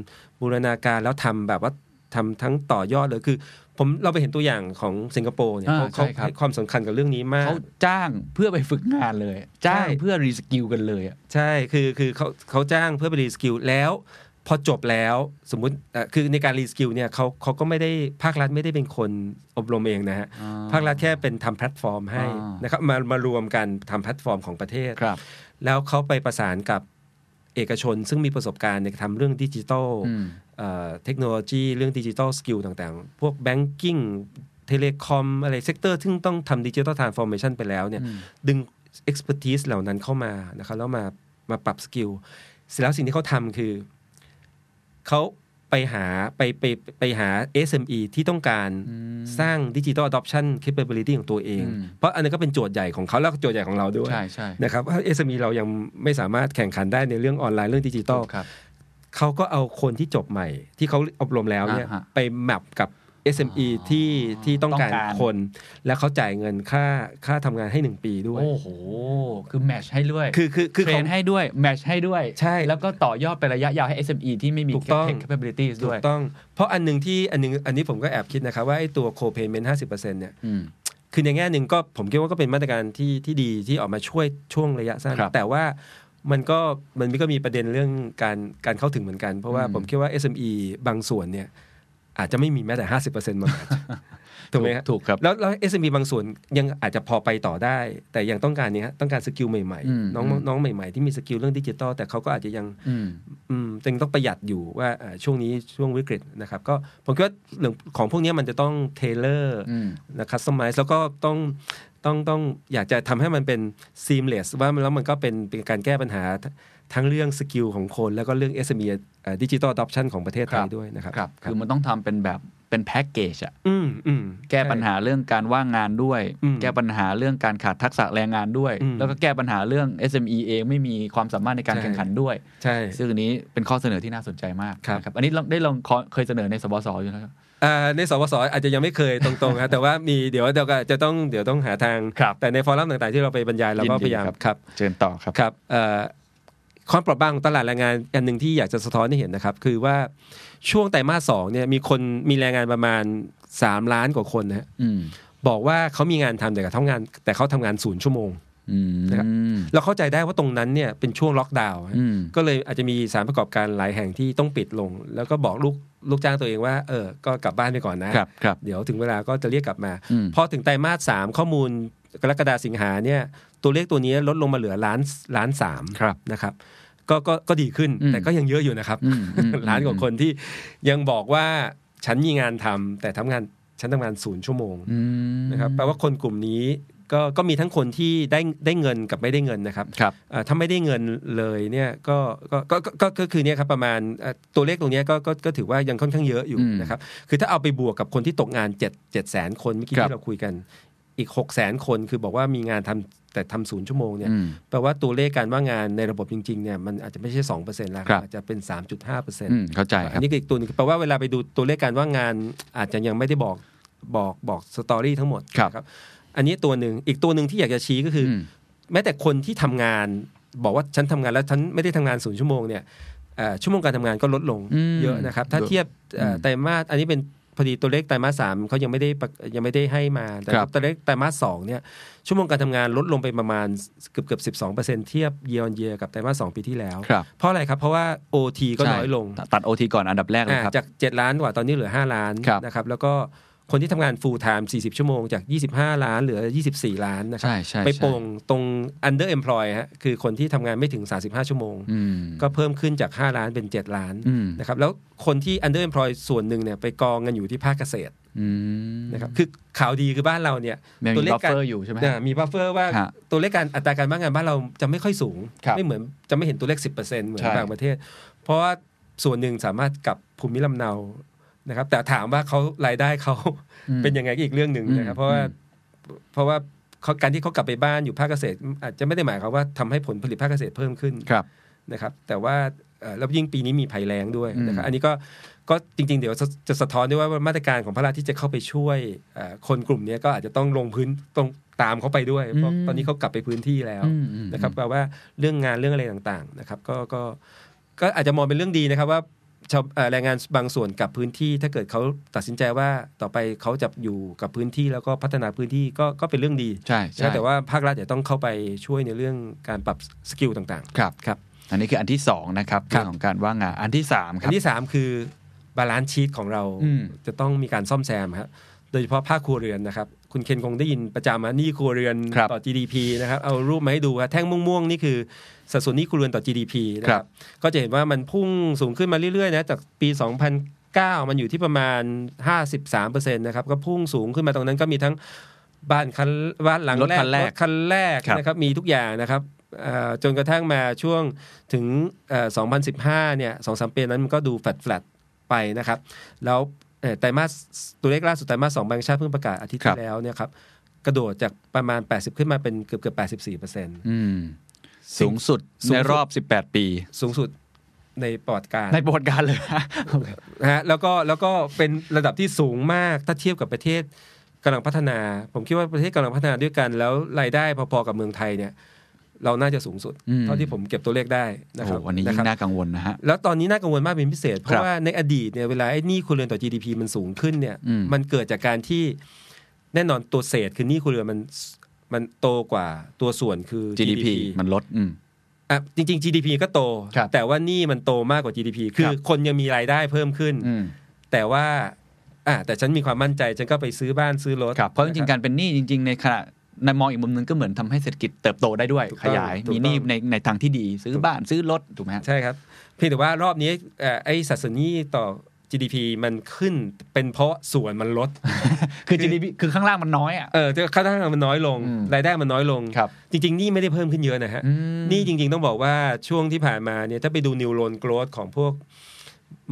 บูรณาการแล้วทำแบบว่าทำทั้งต่อยอดเลยคือ ผมเราไปเห็นตัวอย่างของสิงคโปร์เนี่ยอ่าเขาเขาใช่ครับ ให้ความสำคัญกับเรื่องนี้มาก เขาจ้างเพื่อไปฝึกงานเลย จ้างใช่เพื่อ reskill กันเลยอะ ใช่คือคือเขาเขาจ้างเพื่อไป reskill แล้ว พอจบแล้วสมมุติเอ่อคือในการ reskill เนี่ยเขาเขาก็ไม่ได้ภาครัฐไม่ได้เป็นคนอบรมเองนะฮะอ่าภาครัฐแค่เป็นทำแพลตฟอร์มให้อ่า นะครับมามารวมกันทำแพลตฟอร์มของประเทศ ครับ แล้วเขาไปประสานกับ เอกชน ซึ่งมีประสบการณ์ในการทำเรื่องดิจิทัลอืมเอ่อเทคโนโลยีเรื่อง digital skill ต่างๆ พวก banking telecom อะไร sector ซึ่งต้องทำ digital transformation ไปแล้วเนี่ยอืมดึง expertise เหล่านั้นเข้ามานะครับแล้วมามาปรับ skill เสร็จแล้วสิ่งที่เขาทำคือเขา ไปหาไปไปไปหา SME ที่ต้องการสร้างดิจิทัล adoption capability ของตัวเองอืมเพราะอันนั้นก็เป็นโจทย์ใหญ่ของเขาแล้วก็โจทย์ใหญ่ของเราด้วยใช่ใช่นะครับว่า SME เรายังไม่สามารถแข่งขันได้ในเรื่องออนไลน์เรื่องดิจิทัลครับเขาก็เอาคนที่จบใหม่ ที่เขาอบรมแล้วเนี่ยอ่าฮะไปแมปกับ SME อ๋อที่ที่ต้องการต้องการ คน แล้วเขาจ่ายเงินค่าค่าทำงานให้หนึ่งปีด้วย โอ้โห คือแมชให้ด้วยคือคือคือเทรเขานให้ด้วยแมชให้ด้วย ใช่ แล้วก็ต่อยอดไประยะยาวให้ SME ที่ไม่มี ถูกต้อง tech capabilities ถูด้วย กต้อง เพราะอันหนึ่งที่อันหนึงอันนี้ผมก็แอบคิดนะครับว่าไอ้ตัว co-payment 50%เนี่ย อืม คือในแง่หนึ่งก็ผมคิดว่าก็เป็นมาตรการที่ที่ดีที่ออกมาช่วยช่วงระยะสั้น ครับแต่ว่ามันก็มันก็มีประเด็นเรื่องการการเข้าถึงเหมือนกัน เพราะว่าอืม ผมคิดว่า SME บางส่วนเนี่ย อาจจะไม่มีแม้แต่50%มา match ถูกไหมครับถูกครับ แล้วแล้ว SME บางส่วนยังอาจจะพอไปต่อได้ แต่ยังต้องการเนี้ยต้องการ skill ใหม่อืมๆน้องอืมน้องใหม่ๆ ที่มี skill เรื่องดิจิตอลแต่เขาก็อาจจะยังอืมอืมจึงต้องประหยัดอยู่ว่าอ่าช่วงนี้ช่วงวิกฤตนะครับ ก็ผมคิดว่าเรื่องของพวกนี้มันจะต้อง tailor อืมนะ customize แล้วก็ต้องต้องต้องอยากจะทำให้มันเป็น seamless ว่ามันแล้วมันก็เป็นเป็นการแก้ปัญหา ททั้งเรื่องสกิลของคนแล้วก็เรื่อง SME ดิจิ t a ล adoption ของประเทศไทครัยบด้วยนะครับครับ คือมันต้องทำเป็นแบบเป็นแพ็กเกจอะอืมอืมแก้ปัญหาเรื่องการว่างงานด้วยอืมแก้ปัญหาเรื่องการขาดทักษะแรงงานด้วยอืมแล้วก็แก้ปัญหาเรื่อง SME เองไม่มีความสามารถในการใช่แข่งขันด้วย ใช่ ซึ่งอันนี้เป็นข้อเสนอที่น่าสนใจมากครับนะครับอันนี้เราได้ลองขอเคยเสนอในสบสอยู่นะครับอ่าในสวสอาจจะยังไม่เคยตรงๆครับแต่ว่ามีเดี๋ยวเดี๋ยวก็จะต้องเดี๋ยวต้องหาทางครับแต่ในฟอรัมต่างๆที่เราไปบรรยายเราก็ยินดีพยายามครับครับเชิญต่อครับครับเอ่อ ความเปราะบางของตลาดแรงงานอันหนึ่งที่อยากจะสะท้อนให้เห็นนะครับ คือว่าช่วงไตรมาสสองเนี่ยมีคนมีแรงงานประมาณ3ล้านกว่าคนนะฮะอืมบอกว่าเขามีงานทำแต่เขาทำงาน แต่เขาทำงานศูนย์ชั่วโมงอืมนะครับเราเข้าใจได้ว่าตรงนั้นเนี่ยเป็นช่วงล็อกดาวน์ฮะอืมก็เลยอาจจะมีสถารประกอบการหลายแห่งที่ต้องปิดลง แล้วก็บอกลูกลูกจ้างตัวเองว่าเออก็กลับบ้านไปก่อนนะครับครับเดี๋ยวถึงเวลาก็จะเรียกกลับมาอืมพอถึงไตรมาสสามข้อมูลกรกฎาสิงหาเนี่ยตัวเลขตัวนี้ลดลงมาเหลือล้านล้านสามครับนะครับ ก็ก็ก็ดีขึ้นอืมแต่ก็ยังเยอะอยู่นะครับอืมอืมล้านกว่าคนที่ยังบอกว่าฉันมีงานทำแต่ทำงานฉันทำงานศูนย์ชั่วโมงอืมนะครับแปลว่าคนกลุ่มนี้ก็ก็มีทั้งคนที่ได้ได้เงินกับไม่ได้เงินนะครับครับเอ่อถ้าไม่ได้เงินเลยเนี่ยก็ก็ก็ก็ก็ก็คือเนี่ยครับประมาณเอ่อตัวเลขตรงเนี้ยก็ก็ก็ถือว่ายังค่อนข้างเยอะอยู่อืมนะครับคือถ้าเอาไปบวกกับคนที่ตกงาน7 7แสนคนเมื่อกี้ครับที่เราคุยกัน อีก6 0แสนคนคือบอกว่ามีงานทำแต่ทำศูนย์ชั่วโมงเนี่ยอืมแปลว่าตัวเลขการว่างงานในระบบจริงๆเนี่ยมันอาจจะไม่ใช่สองเปอร์เซ็นต์แล้วครับอาจจะเป็นสามจุดห้าเปอร์เซ็นอืต์มเข้าใจคอัรับนนี้ก็อีกตัวหนึงแปลว่าเวลาไปดูตัวเลขการว่างงานอาจจะยังไม่ได้บอกบอกบอกสตอรี่ทั้งหมดครับนะอันนี้ตัวหนึ่งอีกตัวหนึ่งที่อยากจะชี้ก็คืออมแม้แต่คนที่ทำงานบอกว่าฉันทำงานแล้วฉันไม่ได้ทำงานศูนย์ชั่วโมงเนี่ยเอ่อชั่วโมงการทำงานก็ลดลงอืมเยอะนะครับ ถ้าเยอะเทียบเอ่ออมไตรมาสอันนี้เป็น พอดีตัวเลขไตรมาสสามเขายังไม่ได้ประยังไม่ได้ให้มาแต่ครับตัวเลขไตรมาสสองเนี่ยชั่วโมงการทำงานลดลงไปประมาณเกือบเกือบสิบสองเปอร์เซ็นเทียบเยียร์เยียกับไตรมาสสองปีที่แล้วครับเพราะอะไรครับ เพราะว่า OT ก็น้อยลงใช่ตัดโอทีก่อนอันดับแรกเลยอ่าครับจาก7ล้านกว่าตอนนี้เหลือ5ล้านครับนะครับแล้วก็ คนที่ทำงาน full time 40 ชั่วโมง จาก 25 ล้านเหลือ 24 ล้านนะครับใช่ใช่ไปใช่โป่งตรง under employ ฮะคือคนที่ทำงานไม่ถึง 35 ชั่วโมงอืมก็เพิ่มขึ้นจาก 5 ล้านเป็น 7 ล้านอืมนะครับแล้วคนที่ under employ ส่วนหนึ่งเนี่ยไปกองกันอยู่ที่ภาคเกษตรอืมนะครับคือข่าวดีคือบ้านเราเนี่ยมันตัวมีเลข buffer อยู่ใช่ไหมอ่ามี buffer ว่าฮะตัวเลขการอัตราการว่างงานบ้านเราจะไม่ค่อยสูงครับไม่เหมือนจะไม่เห็นตัวเลข 10%เหมือนใช่บางประเทศ เพราะว่าส่วนหนึ่งสามารถกลับภูมิลำเนา นะครับ แต่ถามว่าเขารายได้เขาอืมเป็นยังไงก็อีกเรื่องหนึ่งนะครับอืมเพราะว่าอืมเพราะว่าเขาการที่เขากลับไปบ้านอยู่ภาคเกษตร อาจจะไม่ได้หมายความว่าทำให้ผลผลิตภาคเกษตรเพิ่มขึ้นครับนะครับ แต่ว่าเอ่อแล้วยิ่งปีนี้มีภัยแล้งด้วยนะครับอืมอันนี้ก็ก็จริง ๆ เดี๋ยวจะจะสะท้อนด้วยว่ามาตรการของพระราชที่จะเข้าไปช่วยเอ่อคนกลุ่มนี้ก็อาจจะต้องลงพื้นต้องตามเขาไปด้วยเพราะตอนนี้เขากลับไปพื้นที่แล้วอืมอืมนะครับแปลว่าเรื่องงานเรื่องอะไรต่างๆนะครับ ก็ก็ก็อาจจะมองเป็นเรื่องดีนะครับว่า ชาวเอ่อแรงงานบางส่วนกลับพื้นที่ ถ้าเกิดเขาตัดสินใจว่าต่อไปเขาจะอยู่กับพื้นที่แล้วก็พัฒนาพื้นที่ก็ก็เป็นเรื่องดีใช่ใช่นะแต่ว่าภาครัฐจะต้องเข้าไปช่วยในเรื่องการปรับ skill ต่างครับๆครับ อันนี้คืออันที่สองนะครับครัเรื่อบงของการว่างงานอันที่สามครับอันที่ 3 คือ balance sheet ของเราอืมจะต้องมีการซ่อมแซมครับโดยเฉพาะภาคครัวเรือนนะครับ คุณเคนคงได้ยินประจำนะหนี้ครัวเรือนครับต่อ GDP นะครับเอารูปมาให้ดูครับแท่งม่วงๆ นี่คือสัดส่วนหนี้ครัวเรือนต่อ GDP นะคครัรับบก็จะเห็นว่ามันพุ่งสูงขึ้นมาเรื่อยๆนะจากปี 2009 มันอยู่ที่ประมาณ 53%นะครับก็พุ่งสูงขึ้นมาตรงนั้นก็มีทั้งบ้านคันบ้านหลังรถแรกคันแรกถคันแรกครับนะครับมีทุกอย่างนะครับเอ่อจนกระทั่งมาช่วงถึงเอ่อ2015 เนี่ยสองสามปีนั้นมันก็ดูแฟลตแฟลตไปนะครับ แล้วเอ่อ ไตรมาสตัวเลขล่าสุดไตรมาสสองแบงก์ชาติเพิ่งประกาศอาทิตย์ครัที่บแล้วเนี่ยครับกระโดดจากประมาณ 80 ขึ้นมาเป็นเกือบเกือบ84เปอร์เซ็นต์อืมสูงสุดสูงสุดในรอบ 18 ปี สูงสุดในประวัติการในประวัติการเลยนะฮะแล้วก็แล้วก็เป็นระดับที่สูงมากถ้าเทียบกับประเทศกำลังพัฒนา ผมคิดว่าประเทศกำลังพัฒนาด้วยกัน แล้วรายได้พอๆกับเมืองไทยเนี่ย เราน่าจะสูงสุดอืมเท่าที่ผมเก็บตัวเลขได้นะโอ้ครับวันนี้ะยิ่ครับงน่ากังวลนะฮะแล้วตอนนี้น่ากังวลมากเป็นพิเศษ เพครัราะบว่าในอดีตเนี่ยเวลาไอ้หนี้ครัวเรือนต่อ GDP มันสูงขึ้นเนี่ยอืมมันเกิดจากการที่แน่นอนตัวเศษคือหนี้ครัวเรือนมันมันโตกว่าตัวส่วนคือ GDP มันลดอืมอะจริง ๆ GDP ก็โตครับแต่ว่าหนี้มันโตมากกว่า GDP คือครับคนยังมีรายได้เพิ่มขึ้นอืมแต่ว่าอะแต่ฉันมีความมั่นใจ ฉันก็ไปซื้อบ้านซื้อรถครับเพราะจริงๆการเป็นหนี้จริง ๆ ในขณะ ในมองอีกมุมหนึงก็เหมือนทำให้เศรษฐกิจเติบโตได้ด้วยถูกขต้องยายถูกต้องมีหนี้ในในทางที่ดีซื้อบ้านซื้อรถถูกไหมฮะใช่ครับเพียงแต่ว่ารอบนี้เอ่อไอ้สัดส่วนหนี้ต่อ GDP มันขึ้นเป็นเพราะส่วนมันลด คือ GDP คือข้างล่างมันน้อยอะ เออค่าจ้างมันน้อยลงอืมรายได้มันน้อยลงครับจริงๆหนี่ไม่ได้เพิ่มขึ้นเยอะนะฮะอืมนี่จริง ๆ ต้องบอกว่าช่วงที่ผ่านมาเนี่ย ถ้าไปดูนิวโ o น g กร w ของพวก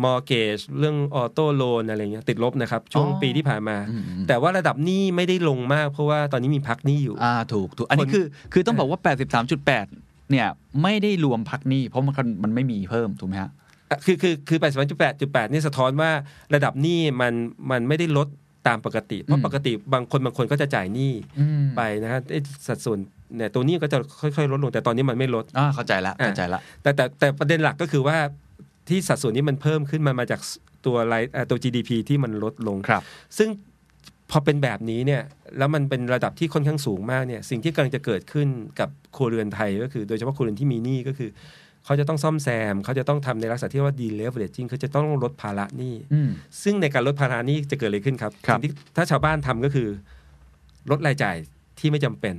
มอร์เกจเรื่องออโต้โลนอะไรเงี้ยติดลบนะครับ ช่วงอ๋อปีที่ผ่านมาอืมอืมแต่ว่าระดับหนี้ไม่ได้ลงมาก เพราะว่าตอนนี้มีพักหนี้อยู่อ่าถูกถูก อันนี้คนคือคือต้องบอกว่า 83.8 เนี่ย ไม่ได้รวมพักหนี้ เพราะมันมันไม่มีเพิ่ม ถูกไหมฮะอะคือคือคือ81.8 8นี่สะท้อนว่าระดับหนี้มันมันไม่ได้ลดตามปกติ เพอืราะมปกติบางคนบางคนก็จะจ่ายหนี้อืมไปนะฮะไอ้สัดส่วนเนี่ยตัวหนี้ก็จะค่อยๆ ลดลงแต่ตอนนี้มันไม่ลดอ่าเข้าใจละเข้าใจละแต่แต่แต่ประเด็นหลักก็คือว่า ที่สัดส่วนนี้มันเพิ่มขึ้นมามาจากตัวรายเอ่อตัว GDP ที่มันลดลง ครับ ซึ่งพอเป็นแบบนี้เนี่ยแล้วมันเป็นระดับที่ค่อนข้างสูงมากเนี่ยสิ่งที่กำลังจะเกิดขึ้นกับครัวเรือนไทยก็คือ โดยเฉพาะครัวเรือนที่มีหนี้ก็คือ เขาจะต้องซ่อมแซม เขาจะต้องทำในลักษณะที่ว่า deleveraging คือจะต้องลดภาระหนี้ อืม ซึ่งในการลดภาระหนี้จะเกิดอะไรขึ้นครับครับ สิ่งที่ถ้าชาวบ้านทำก็คือลดรายจ่ายที่ไม่จำเป็น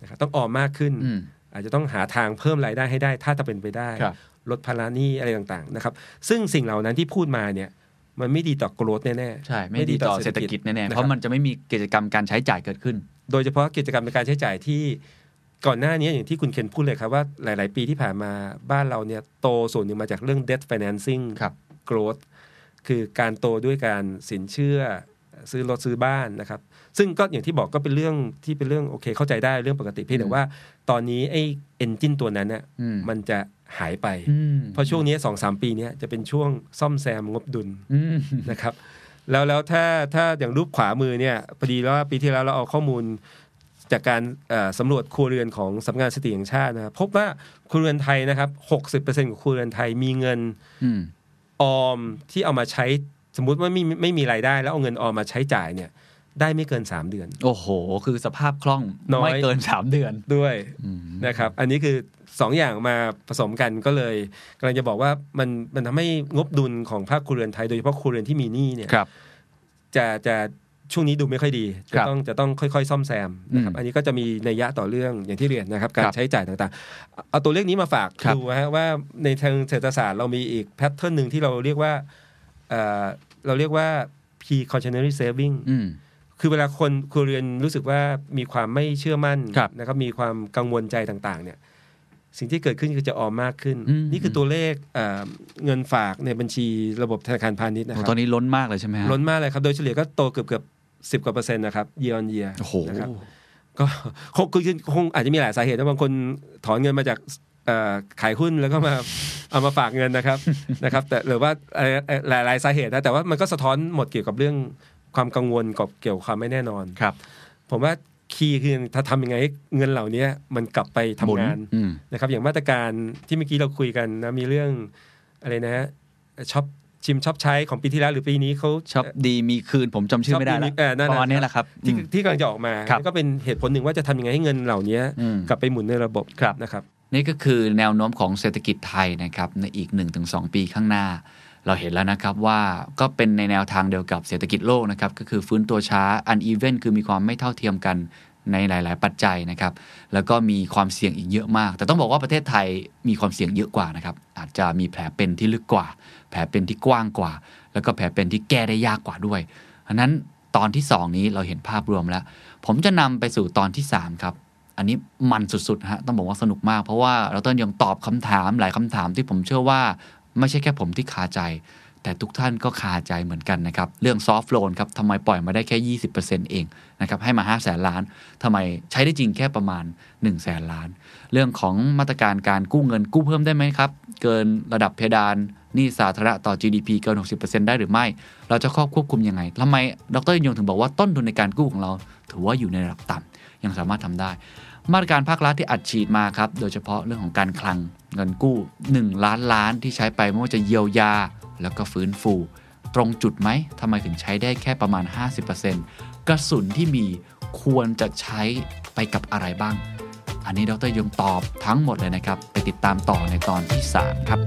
นะครับต้องออมมากขึ้น อืม อาจจะต้องหาทางเพิ่มรายได้ให้ได้ถ้าจะเป็นไปได้ ครับ ลดภาระหนี้อะไรต่างๆนะครับซึ่งสิ่งเหล่านั้นที่พูดมาเนี่ยมันไม่ดีต่อโกรธแน่ๆใช่ไม่ดีต่อเศรษฐกิจแน่ๆเพราะมันจะไม่มีกิจกรรมการใช้จ่ายเกิดขึ้น โดยเฉพาะกิจกรรมในการใช้จ่ายที่ก่อนหน้านี้อย่างที่คุณเคนพูดเลยครับว่าหลาย ๆ ปีที่ผ่านมาบ้านเราเนี่ยโตส่วนหนึ่งมาจากเรื่อง debt financing ครับ growth คือการโตด้วยการสินเชื่อซื้อรถซื้อบ้านนะครับ ซึ่งก็อย่างที่บอกก็เป็นเรื่องที่เป็นเรื่องโอเคเข้าใจได้เรื่องปกติเพียงแต่ว่า ตอนนี้ไอ้เอนจินตัวนั้นน่ะอืมมันจะ หายไปอืมเพราะช่วงนี้สองสามปีเนี้ยจะเป็นช่วงซ่อมแซมงบดุลอืมนะครับ แล้วแล้วถ้าถ้าอย่างรูปขวามือเนี่ยพอดีแล้วว่าปีที่แล้วเราเอาข้อมูลจากการเอ่อสำรวจครัวเรือนของสำนักงานสถิติแห่งชาตินะครับพบว่าครัวเรือนไทยนะครับ 60%ของครัวเรือนไทยมีเงินอืมออมที่เอามาใช้สมมุติว่าไม่มีไม่มีรายได้ แล้วเอาเงินออมมาใช้จ่ายเนี่ย ได้ไม่เกิน 3 เดือน โอ้โห คือสภาพคล่องน้อยไม่เกินสามเดือนด้วยอืมนะครับ อันนี้คือ 2 อย่างมาผสมกันก็เลยกำลังจะบอกว่ามันมันทำให้งบดุลของภาคครัวเรือนไทยโดยเฉพาะครัวเรือนที่มีหนี้เนี่ยครับจะจะช่วงนี้ดูไม่ค่อยดีครัจะบต้องจะต้องค่อย ๆ ซ่อมแซมนะครับอืมอันนี้ก็จะมีนัยยะต่อเรื่องอย่างที่เรียนนะครับ การครับใช้จ่ายต่างๆ เอาตัวเลขนี้มาฝากครับดูฮะว่าในทางเศรษฐศาสตร์เรามีอีกแพทเทิร์นหนึ่งที่เราเรียกว่าเอ่อเราเรียกว่า precautionary saving อืม คือเวลาคนครัวเรือนรู้สึกว่ามีความไม่เชื่อมั่นครับนะครับมีความกังวลใจต่างๆ เนี่ย สิ่งที่เกิดขึ้นคือจะออมมากขึ้นอืมนี่คือตัวเลขเอ่อเงินฝากในบัญชีระบบธนาคารพาณิชย์นะคโอ้รับตอนนี้ล้นมากเลยใช่ไหมฮะล้นมากเลยครับ โดยเฉลี่ยก็โตเกือบเกือบสิบกว่าเปอร์เซ็นต์นะครับ year on year โอ้โหนะครับก็คงคือคงอาจจะมีหลายสาเหตุนะบางคนถอนเงินมาจากเอ่อขายหุ้นแล้วก็มาเอามาฝากเงินนะครับนะครับ แต่หรือว่าเอ่อเอ่อหลายหลายสาเหตุนะแต่ว่ามันก็สะท้อนหมดเกี่ยวกับเรื่อง ความกังวลกับเกี่ยวกับความไม่แน่นอนครับ ผมว่าคีย์คือถ้าทำยังไงให้เงินเหล่านี้มันกลับไปทำหมุนงานอืมนะครับ อย่างมาตรการที่เมื่อกี้เราคุยกันนะมีเรื่องอะไรนะช็อปชิมช็อปใช้ของปีที่แล้วหรือปีนี้เขาชอบดีมีคืนผมจำชื่อไม่ได้ชอบแล้ดีมีเออนั่นประมาณนะนี้แหละครับ ที่อืมที่กำลังจะออกมาครับก็เป็นเหตุผลหนึ่งว่าจะทำยังไงให้เงินเหล่านี้อืมกลับไปหมุนในระบบครับนะครับ นี่ก็คือแนวโน้มของเศรษฐกิจไทยนะครับในอีก 1-2 ปีข้างหน้า เราเห็นแล้วนะครับว่าก็เป็นในแนวทางเดียวกับเศรษฐกิจโลกนะครับก็คือฟื้นตัวช้าอันอีเวนคือมีความไม่เท่าเทียมกันในหลาย ๆ ปัจจัยนะครับ แล้วก็มีความเสี่ยงอีกเยอะมาก แต่ต้องบอกว่าประเทศไทยมีความเสี่ยงเยอะกว่านะครับ อาจจะมีแผลเป็นที่ลึกกว่า แผลเป็นที่กว้างกว่า แล้วก็แผลเป็นที่แก้ได้ยากกว่าด้วยอันนั้นตอนที่สองนี้เราเห็นภาพรวมแล้ว ผมจะนำไปสู่ตอนที่สามครับ อันนี้มันสุด ๆ ฮะ ต้องบอกว่าสนุกมาก เพราะว่าเราต้นยังตอบคำถามหลายคำถามที่ผมเชื่อว่า ไม่ใช่แค่ผมที่คาใจ แต่ทุกท่านก็คาใจเหมือนกันนะครับ เรื่องซอฟท์โลนครับทำไมปล่อยมาได้แค่ 20%เองนะครับให้มา 5 0 0แสนล้านทำไมใช้ได้จริงแค่ประมาณ 1 0 0 0 0แสนล้าน เรื่องของมาตรการการกู้เงินกู้เพิ่มได้ไหมครับ เกินระดับเพดานนี้สาธารณะต่อ GDP เกิน 60%ได้หรือไม่ เราจะควบควบคุมยังไงทำไม ดรยงถึงบอกว่าต้นทุนในการกู้ของเรา ถือว่าอยู่ในระดับต่ำยังสามารถทำได้ มาตรการภาครัฐที่อัดฉีดมาครับ โดยเฉพาะเรื่องของการคลัง เงินกู้ 1 ล้านล้านที่ใช้ไปไม่ว่าจะเยียวยา แล้วก็ฟื้นฟู ตรงจุดไหมทำไมถึงใช้ได้แค่ประมาณ 50%กระสุนที่มีควรจะใช้ไปกับอะไรบ้าง อันนี้ดรยงตอบทั้งหมดเลยนะครับ ไปติดตามต่อในตอนที่ 3 ครับ